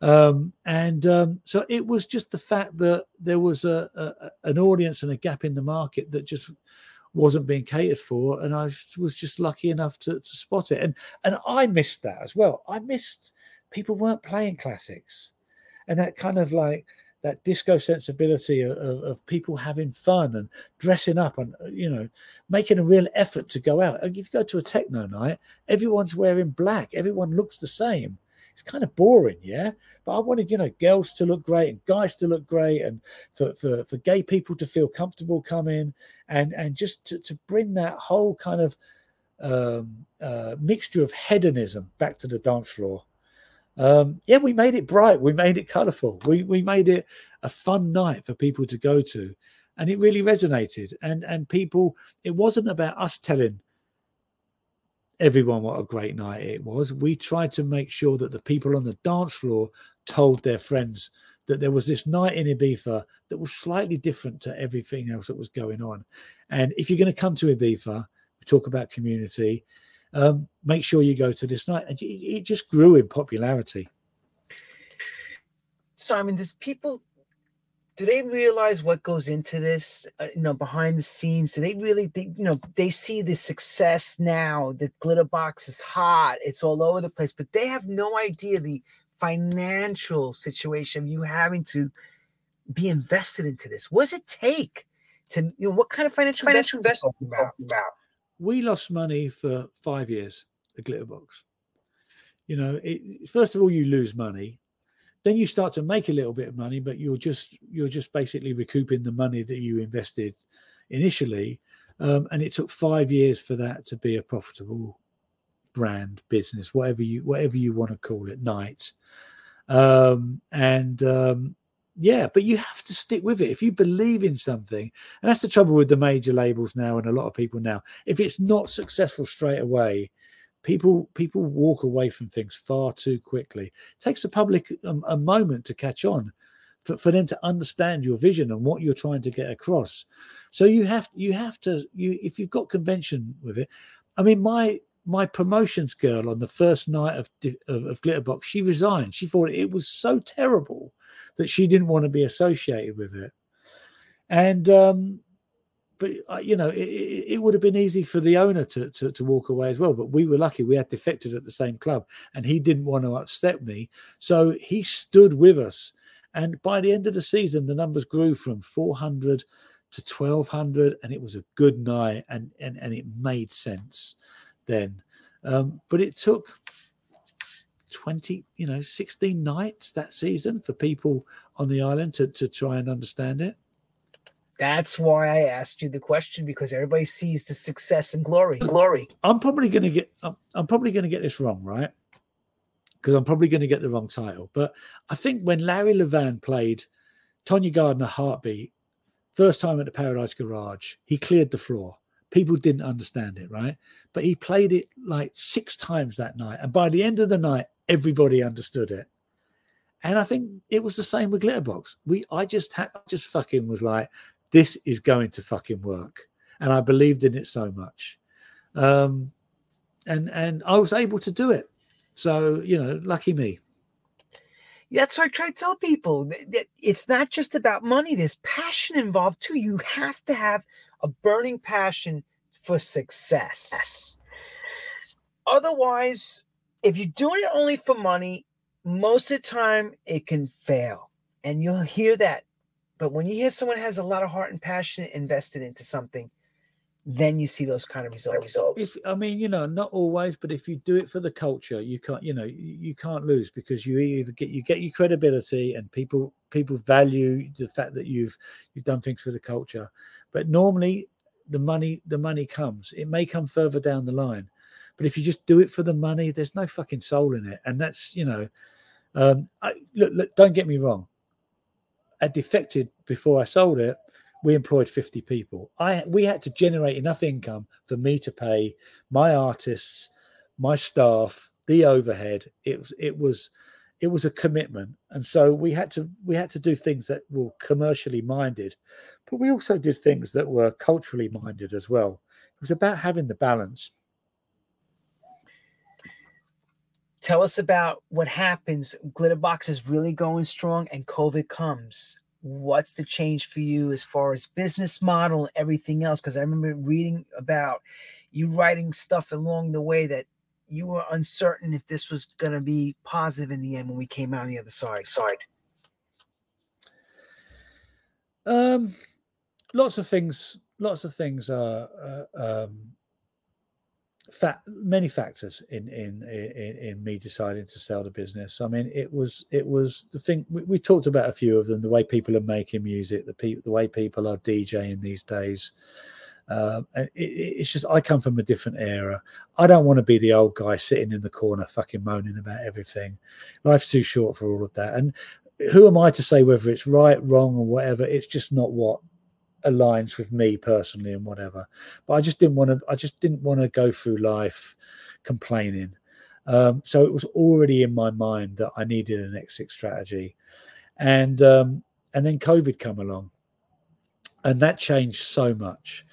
Um, and um, so it was just the fact that there was a, a, an audience and a gap in the market that just wasn't being catered for, and I was just lucky enough to, to spot it. And and I missed that as well. I missed people weren't playing classics, and that kind of like that disco sensibility of, of, people having fun and dressing up and uh, you know making a real effort to go out. If you go to a techno night, everyone's wearing black, everyone looks the same. It's kind of boring, yeah. But I wanted, you know, girls to look great and guys to look great, and for for, for gay people to feel comfortable coming, and and just to, to bring that whole kind of um, uh, mixture of hedonism back to the dance floor um, yeah, we made it bright, we made it colourful, we we made it a fun night for people to go to, and it really resonated. And and people, it wasn't about us telling everyone what a great night it was. We tried to make sure that the people on the dance floor told their friends that there was this night in Ibiza that was slightly different to everything else that was going on. And if you're going to come to Ibiza, we talk about community um, make sure you go to this night. And it just grew in popularity. Simon, there's people do they realize what goes into this uh, you know behind the scenes? Do they really they, you know they see the success now the glitter box is hot it's all over the place but they have no idea the financial situation of you having to be invested into this? What does it take to you know what kind of financial, financial investment, investment about? we lost money for five years the glitter box. You know it, first of all you lose money then you start to make a little bit of money but you're just you're just basically recouping the money that you invested initially um, and it took five years for that to be a profitable brand business whatever you whatever you want to call it night um, and um, yeah, but you have to stick with it. If you believe in something, and that's the trouble with the major labels now and a lot of people now. If it's not successful straight away, people people walk away from things far too quickly. It takes the public a, a moment to catch on. for, for them to understand your vision and what you're trying to get across. So you have you have to you if you've got convention with it. I mean, my my promotions girl on the first night of, of, of Glitterbox, she resigned. She thought it was so terrible that she didn't want to be associated with it. And um, but uh, you know, it, it, would have been easy for the owner to, to, to walk away as well. But we were lucky; we had defected at the same club, and he didn't want to upset me, so he stood with us. And by the end of the season, the numbers grew from 400 to 1200, and it was a good night, and and and it made sense then. Um, but it took 20, you know, 16 nights that season for people on the island to, to try and understand it. That's why I asked you the question because everybody sees the success and glory. Glory. I'm probably going to get. I'm, I'm probably going to get this wrong, right? Because I'm probably going to get the wrong title. But I think when Larry Levan played Taana Gardner Heartbeat first time at the Paradise Garage, he cleared the floor. People didn't understand it, right? But he played it like six times that night, and by the end of the night, everybody understood it. And I think it was the same with Glitterbox. We, I just had, just fucking was like, this is going to fucking work. And I believed in it so much. Um, and and I was able to do it. So, you know, lucky me. That's what I try to tell people that it's not just about money, there's passion involved too. You have to have a burning passion for success. Otherwise, if you're doing it only for money, most of the time it can fail. And you'll hear that but when you hear someone has a lot of heart and passion invested into something, then you see those kind of results. If, I mean, you know, not always, but if you do it for the culture, you can't, you know, you can't lose because you either get you get your credibility and people people value the fact that you've you've done things for the culture. But normally, the money the money comes. It may come further down the line, but if you just do it for the money, there's no fucking soul in it, and that's you know. Um, I, look, look, don't get me wrong had defected before I sold it, we employed 50 people. I we had to generate enough income for me to pay my artists, my staff, the overhead. It was it was it was a commitment. And so we had to we had to do things that were commercially minded, but we also did things that were culturally minded as well. It was about having the balance. Tell us about what happens. Glitterbox is really going strong, and COVID comes. What's the change for you as far as business model and everything else? Because I remember reading about you writing stuff along the way that you were uncertain if this was going to be positive in the end when we came out on the other side. Side. Um, lots of things. Lots of things are uh, um, fa- many factors in, in in in me deciding to sell the business. I mean, it was it was the thing we, we talked about a few of them. The way people are making music, the people, the way people are DJing these days. Um, it, it's just I come from a different era. I don't want to be the old guy sitting in the corner, fucking moaning about everything. Life's too short for all of that. And who am I to say whether it's right, wrong, or whatever? It's just not what aligns with me personally and whatever. But I just didn't want to. I just didn't want to go through life complaining. Um, so it was already in my mind that I needed an exit strategy, and um, and then COVID come along, and that changed so much.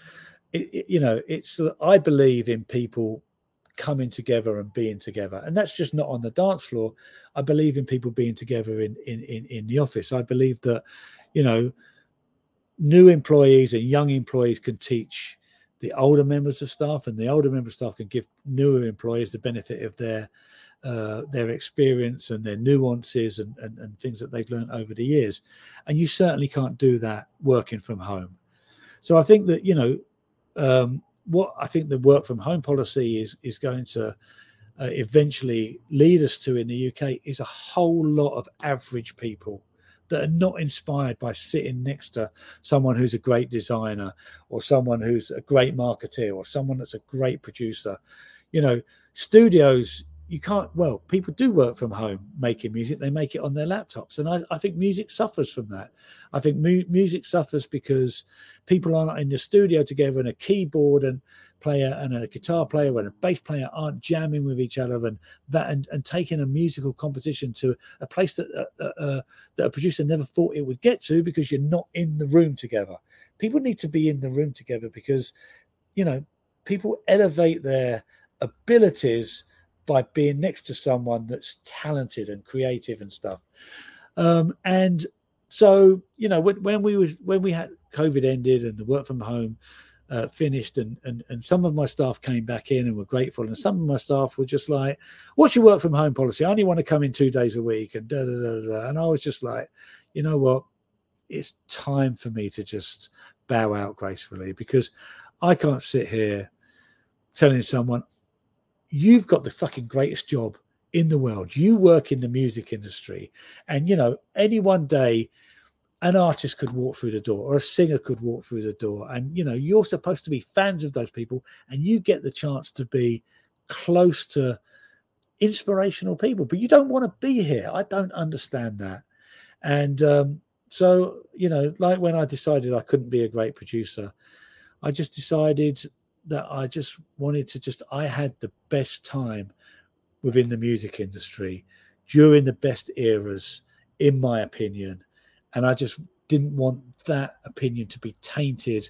It, it, you know, it's I believe in people coming together and being together, and that's just not on the dance floor. I believe in people being together in in in, in the office. I believe that, you know, new employees and young employees can teach the older members of staff, and the older member of staff can give newer employees the benefit of their uh, their experience and their nuances and, and, and things that they've learned over the years. And you certainly can't do that working from home. So I think that you know um, what I think the work from home policy is is going to uh, eventually lead us to in the UK is a whole lot of average people that are not inspired by sitting next to someone who's a great designer or someone who's a great marketeer or someone that's a great producer. You know, studios you can't well people do work from home making music they make it on their laptops and i, I think music suffers from that. I think mu- music suffers because people aren't in the studio together and a keyboard and player and a guitar player and a bass player aren't jamming with each other and that and, and taking a musical composition to a place that uh, uh, uh, that a producer never thought it would get to because you're not in the room together. People need to be in the room together because you know people elevate their abilities by being next to someone that's talented and creative and stuff. Um, and so, you know, when, when we was when we had COVID ended and the work from home uh, finished, and, and and some of my staff came back in and were grateful, and some of my staff were just like, "What's your work from home policy? I only want to come in two days a week," and da da da da. And I was just like, you know what? It's time for me to just bow out gracefully because I can't sit here telling someone you've got the fucking greatest job in the world. You work in the music industry, and you know, any one day, an artist could walk through the door or a singer could walk through the door, and you know, you're supposed to be fans of those people, and you get the chance to be close to inspirational people, but you don't want to be here. I don't understand that, and um, so you know, like when I decided I couldn't be a great producer, I just decided that I just wanted to just I had the best time within the music industry during the best eras, in my opinion. And I just didn't want that opinion to be tainted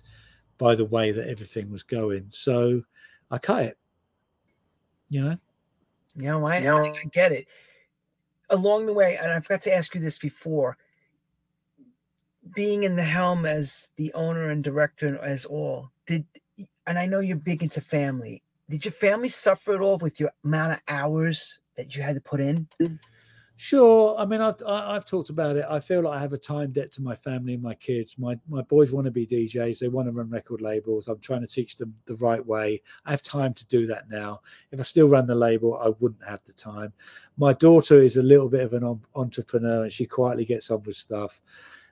by the way that everything was going. So I cut it. You know? Yeah, well, I, I, I get it. Along the way, and I forgot to ask you this before, being in the helm as the owner and director as all, did and I know you're big into family. Did your family suffer at all with your amount of hours that you had to put in? Sure. I mean, I've I, have i have talked about it. I feel like I have a time debt to my family and my kids. My my boys want to be DJs. They want to run record labels. I'm trying to teach them the right way. I have time to do that now. If I still ran the label, I wouldn't have the time. My daughter is a little bit of an entrepreneur, and she quietly gets on with stuff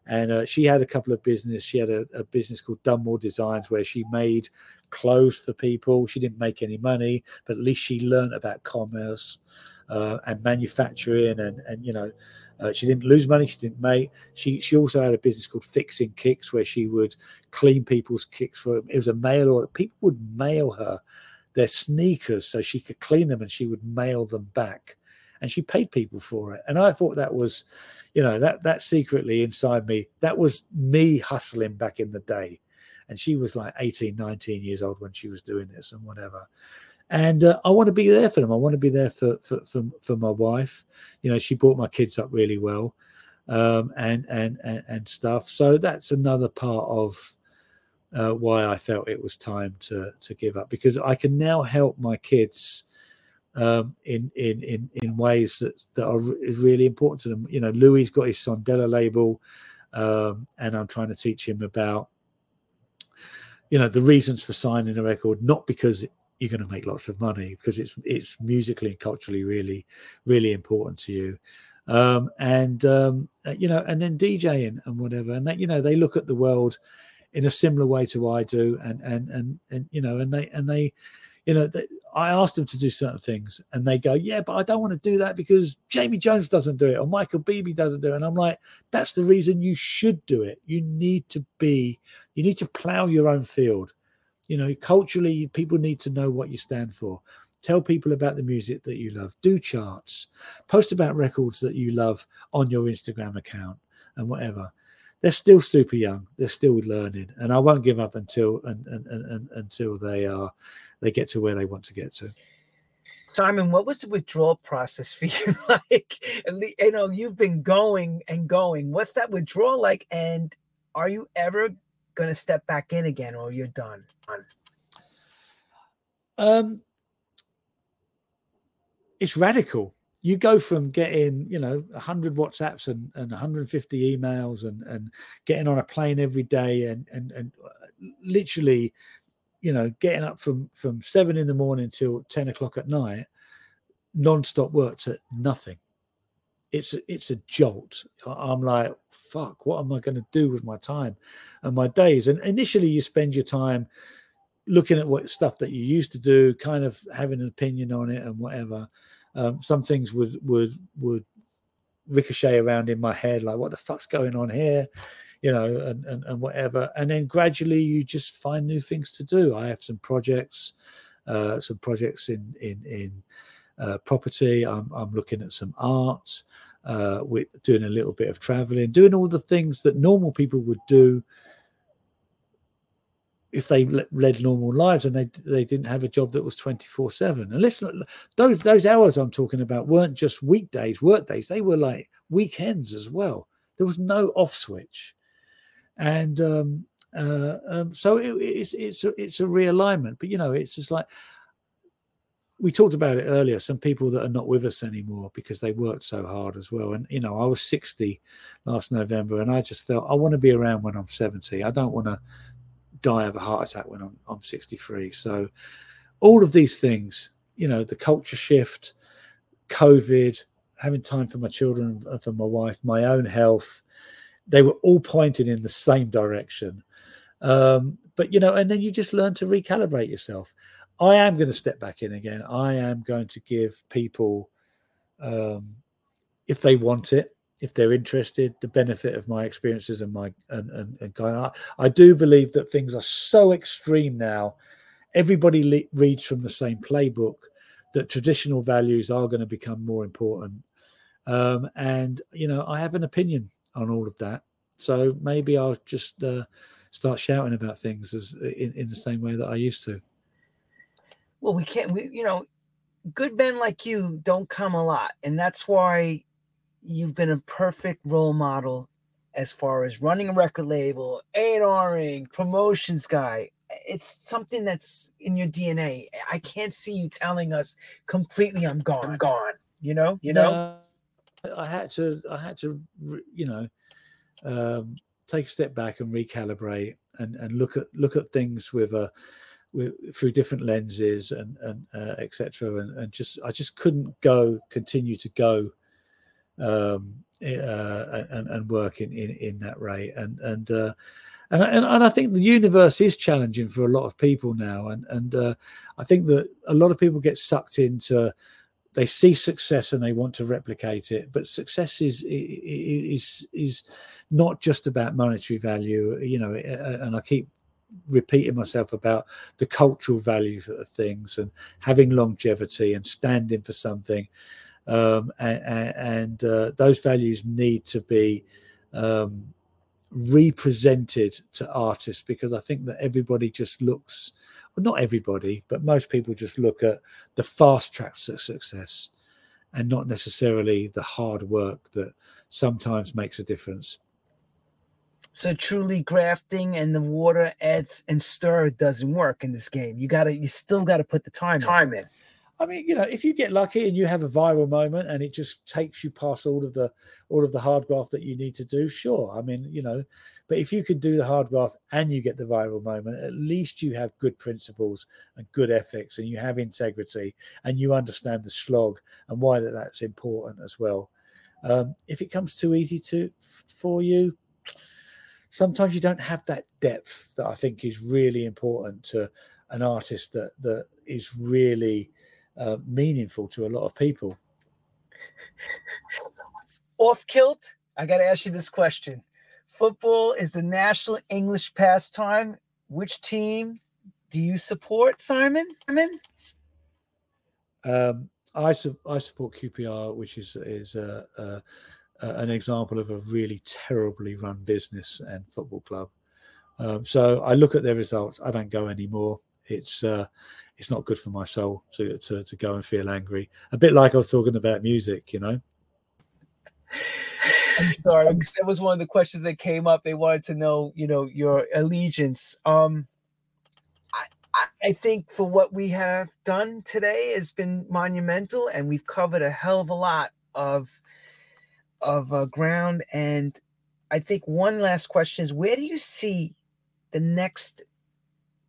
and uh, she had a couple of business. She had a, a, business called Dunmore Designs where she made clothes for people. She didn't make any money, but at least she learned about commerce uh, and manufacturing, and and you know, uh, she didn't lose money. She didn't make. She she also had a business called Fixing Kicks where she would clean people's kicks for. It was a mail order. People would mail her their sneakers so she could clean them, and she would mail them back, and she paid people for it. And I thought that was you know that that secretly inside me that was me hustling back in the day and she was like 18 19 years old when she was doing this and whatever. And uh, i want to be there for them. I want to be there for, for for for my wife. You know she brought my kids up really well um, and, and and and stuff. So that's another part of uh, why i felt it was time to to give up because i can now help my kids um, in in in in ways that that are really important to them. You know, Louis got his Sondela label, um, and I'm trying to teach him about you know the reasons for signing a record, not because you're going to make lots of money, because it's it's musically and culturally really really important to you. Um, and um, uh, you know, and then DJing and whatever, and that you know they look at the world in a similar way to I do, and and and and you know, and they and they you know, they, I asked them to do certain things and they go, yeah, but I don't want to do that because Jamie Jones doesn't do it or Michael Bibi doesn't do it. And I'm like, that's the reason you should do it. You need to be, you need to plow your own field. You know, culturally, people need to know what you stand for. Tell people about the music that you love. Do charts. Post about records that you love on your Instagram account and whatever they're still super young. They're still learning, and I won't give up until and, and, and, until they are they get to where they want to get to. Simon, what was the withdrawal process for you like? You know, you've been going and going. What's that withdrawal like? And are you ever going to step back in again, or you're done? Um, it's radical you go from getting you know 100 whatsapps and, and 150 emails and and getting on a plane every day and and and uh, literally you know getting up from from seven in the morning till 10 o'clock at night non-stop work to nothing it's it's a jolt i'm like fuck what am i going to do with my time and my days and initially you spend your time looking at what stuff that you used to do kind of having an opinion on it and whatever Um, some things would would would ricochet around in my head, like what the fuck's going on here, you know, and, and and whatever. And then gradually you just find new things to do. I have some projects, uh, some projects in in in uh, property. I'm I'm looking at some art. Uh, we're doing a little bit of traveling, doing all the things that normal people would do if they led normal lives and they they didn't have a job that was 24 7 and listen those those hours i'm talking about weren't just weekdays work days they were like weekends as well there was no off switch and um, uh, um, so it, it's it's a, it's a realignment but you know it's just like we talked about it earlier some people that are not with us anymore because they worked so hard as well and you know i was 60 last november and i just felt i want to be around when i'm 70 i don't want to die of a heart attack when I'm, I'm 63. So, all of these things, you know, the culture shift, COVID, having time for my children and for my wife, my own health, they were all pointing in the same direction. Um, but, you know, and then you just learn to recalibrate yourself. I am going to step back in again. I am going to give people, um, if they want it, if they're interested, the benefit of my experiences and my and and, and kind of, I do believe that things are so extreme now. Everybody le- reads from the same playbook that traditional values are going to become more important. Um, and you know, I have an opinion on all of that. So maybe I'll just uh, start shouting about things as in, in the same way that I used to. Well, we can't. We you know, good men like you don't come a lot, and that's why you've been a perfect role model as far as running a record label, A&Ring, promotions guy. It's something that's in your DNA. I can't see you telling us completely I'm gone. I'm gone. You know, you know. No, I had to I had to you know um, take a step back and recalibrate and and look at look at things with a with, through different lenses and and uh, etc. And, and just I just couldn't go continue to go um, uh, and, and work in, in, in that rate. And and, uh, and and and I think the universe is challenging for a lot of people now. And and uh, I think that a lot of people get sucked into they see success and they want to replicate it. But success is is is not just about monetary value, you know. And I keep repeating myself about the cultural value of things and having longevity and standing for something um, and, and uh, those values need to be um, represented to artists because I think that everybody just looks, well, not everybody, but most people just look at the fast tracks to success and not necessarily the hard work that sometimes makes a difference. So truly grafting and the water adds and stir doesn't work in this game. You gotta you still gotta put the time time in. in. I mean, you know, if you get lucky and you have a viral moment and it just takes you past all of the all of the hard graft that you need to do, sure. I mean, you know, but if you can do the hard graft and you get the viral moment, at least you have good principles and good ethics and you have integrity and you understand the slog and why that that's important as well. Um, if it comes too easy to for you, sometimes you don't have that depth that I think is really important to an artist that that is really uh, meaningful to a lot of people. Off kilt, I got to ask you this question. Football is the national English pastime. Which team do you support, Simon? Simon? Um, I, su- I support QPR, which is is uh, uh, an example of a really terribly run business and football club. Um, so I look at their results. I don't go anymore. It's uh, it's not good for my soul to, to to go and feel angry. A bit like I was talking about music, you know. I'm sorry, that was one of the questions that came up. They wanted to know, you know, your allegiance. Um, I, I think for what we have done today has been monumental, and we've covered a hell of a lot of of uh, ground. And I think one last question is: Where do you see the next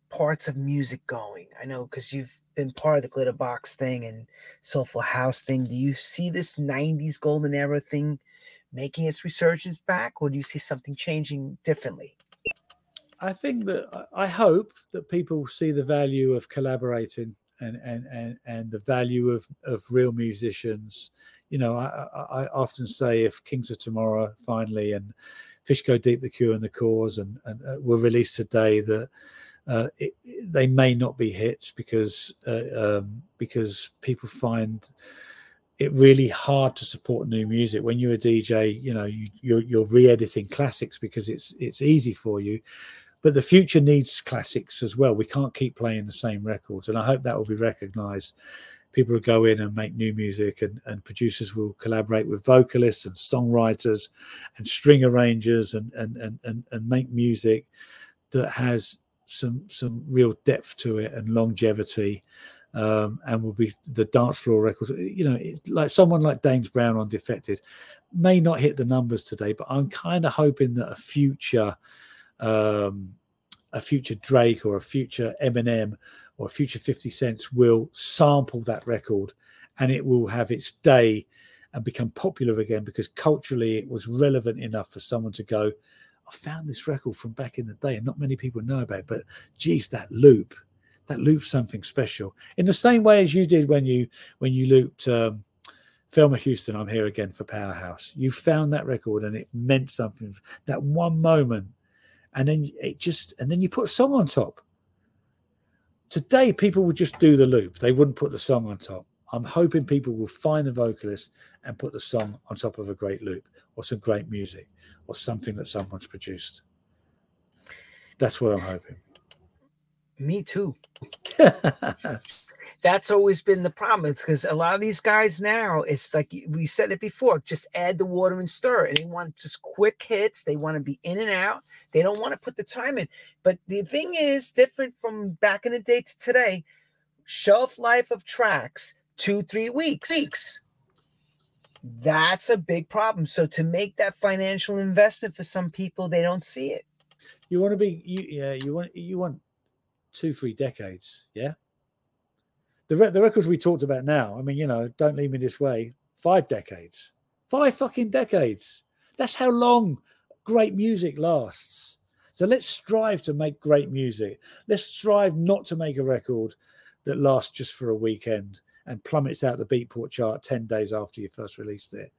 parts of music going? I know because you've been part of the Glitterbox thing and Soulful House thing. Do you see this 90s golden era thing making its resurgence back, or do you see something changing differently? I think that I hope that people see the value of collaborating and and and and the value of of real musicians. You know, I, I, often say if Kings of Tomorrow finally and Fish Go Deep, The Cure and the Cause, and, and uh, were released today, that uh, it, they may not be hits because uh, um, because people find it really hard to support new music when you're a DJ. You know, you, you're, you're re-editing classics because it's it's easy for you, but the future needs classics as well. We can't keep playing the same records, and I hope that will be recognised. People will go in and make new music, and, and producers will collaborate with vocalists and songwriters and string arrangers and and and and, and make music that has some some real depth to it and longevity um, and will be the dance floor records. You know it, like someone like James Brown on defected may not hit the numbers today but i'm kind of hoping that a future um, a future drake or a future eminem or future 50 cents will sample that record and it will have its day and become popular again because culturally it was relevant enough for someone to go I found this record from back in the day, and not many people know about it. But geez, that loop, that loop's something special. In the same way as you did when you when you looped um, Thelma Houston, I'm here again for Powerhouse. You found that record, and it meant something. That one moment, and then it just, and then you put a song on top. Today, people would just do the loop; they wouldn't put the song on top. I'm hoping people will find the vocalist and put the song on top of a great loop or some great music or something that someone's produced. That's what I'm hoping. Me too. That's always been the problem. It's because a lot of these guys now, it's like we said it before, just add the water and stir. And they want just quick hits. They want to be in and out. They don't want to put the time in. But the thing is different from back in the day to today. Shelf life of tracks, two, three weeks. Weeks that's a big problem. So to make that financial investment for some people, they don't see it. You want to be you yeah, you want you want two, three decades, yeah. The re- the records we talked about now, I mean, you know, don't leave me this way. Five decades, five fucking decades. That's how long great music lasts. So let's strive to make great music. Let's strive not to make a record that lasts just for a weekend and plummets out the Beatport chart 10 days after you first released it.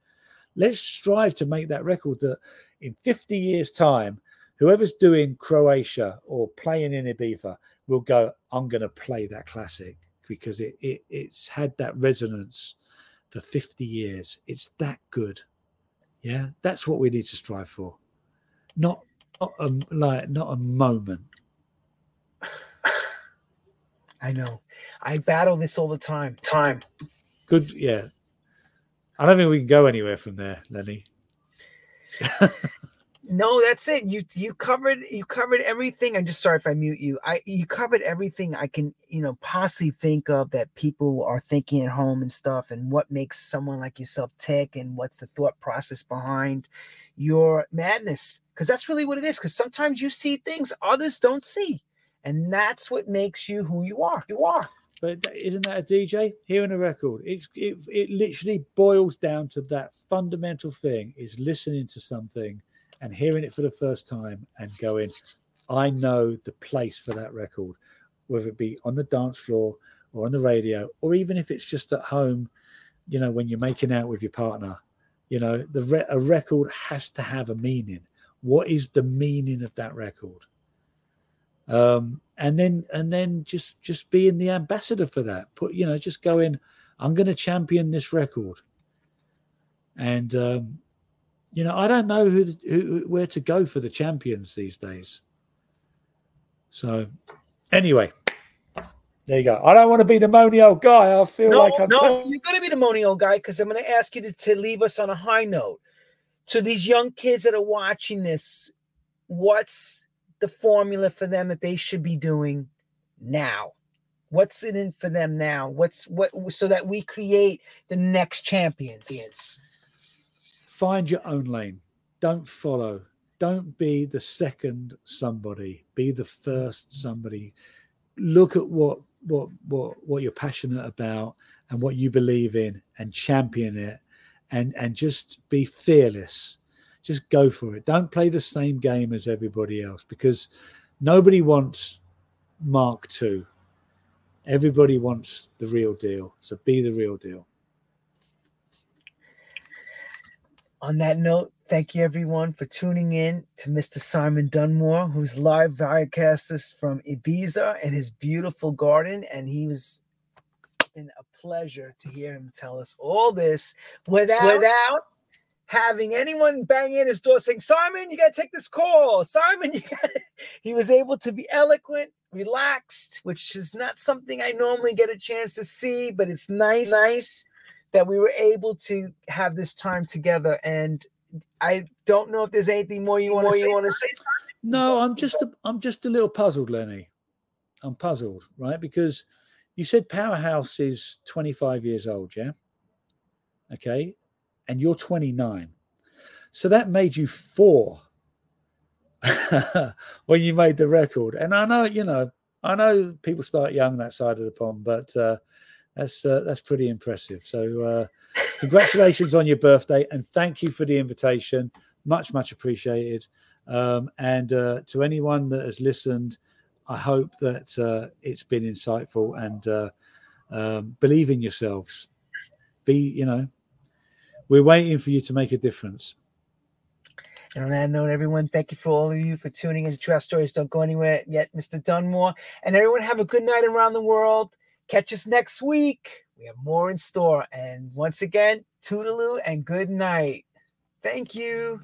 Let's strive to make that record that in 50 years' time, whoever's doing Croatia or playing in Ibiza will go, I'm going to play that classic because it, it it's had that resonance for 50 years. It's that good. Yeah, that's what we need to strive for. Not, not a, like not a moment. I know. I battle this all the time. Time. Good. Yeah. I don't think we can go anywhere from there, Lenny. no, that's it. You you covered you covered everything. I'm just sorry if I mute you. I you covered everything I can you know possibly think of that people are thinking at home and stuff, and what makes someone like yourself tick, and what's the thought process behind your madness. Because that's really what it is. Because sometimes you see things others don't see, and that's what makes you who you are. You are. But isn't that a DJ hearing a record? It's it, it literally boils down to that fundamental thing: is listening to something and hearing it for the first time and going, "I know the place for that record," whether it be on the dance floor or on the radio, or even if it's just at home, you know, when you're making out with your partner. You know, the re- a record has to have a meaning. What is the meaning of that record? um, and then and then just just being the ambassador for that. Put you know, just going, I'm going to champion this record, and um, you know, I don't know who, who where to go for the champions these days. So, anyway, there you go. I don't want to be the moany old guy. I feel no, like I'm no, telling- you're going to be the moaning old guy because I'm going to ask you to, to leave us on a high note. To these young kids that are watching this, what's the formula for them that they should be doing now? What's it in for them now? What's what so that we create the next champions? Find your own lane. Don't follow. Don't be the second somebody. Be the first somebody. Look at what what what what you're passionate about and what you believe in and champion it and and just be fearless. Just go for it. Don't play the same game as everybody else because nobody wants Mark II. Everybody wants the real deal, so be the real deal. On that note, thank you everyone for tuning in to Mr. Simon Dunmore, who's live videocast us from Ibiza and his beautiful garden. And he was been a pleasure to hear him tell us all this without, without having anyone bang in his door saying, Simon, you gotta take this call. Simon, you got he was able to be eloquent, relaxed, which is not something I normally get a chance to see, but it's nice, nice that we were able to have this time together. And I don't know if there's anything more you want to say. You want to say? No, I'm just a, I'm just a little puzzled, Lenny. I'm puzzled, right? Because you said Powerhouse is 25 years old, yeah? Okay. And you're 29. So that made you four when you made the record. And I know, you know, I know people start young that side of the pond, but uh, that's uh, that's pretty impressive. So uh, congratulations on your birthday, and thank you for the invitation. Much much appreciated. Um, and uh, to anyone that has listened, I hope that uh, it's been insightful and uh, um, believe in yourselves. Be you know, we're waiting for you to make a difference. And on that note, everyone, thank you for all of you for tuning into True Stories. Don't go anywhere yet, Mr. Dunmore. And everyone, have a good night around the world. Catch us next week. We have more in store. And once again, toodaloo and good night. Thank you.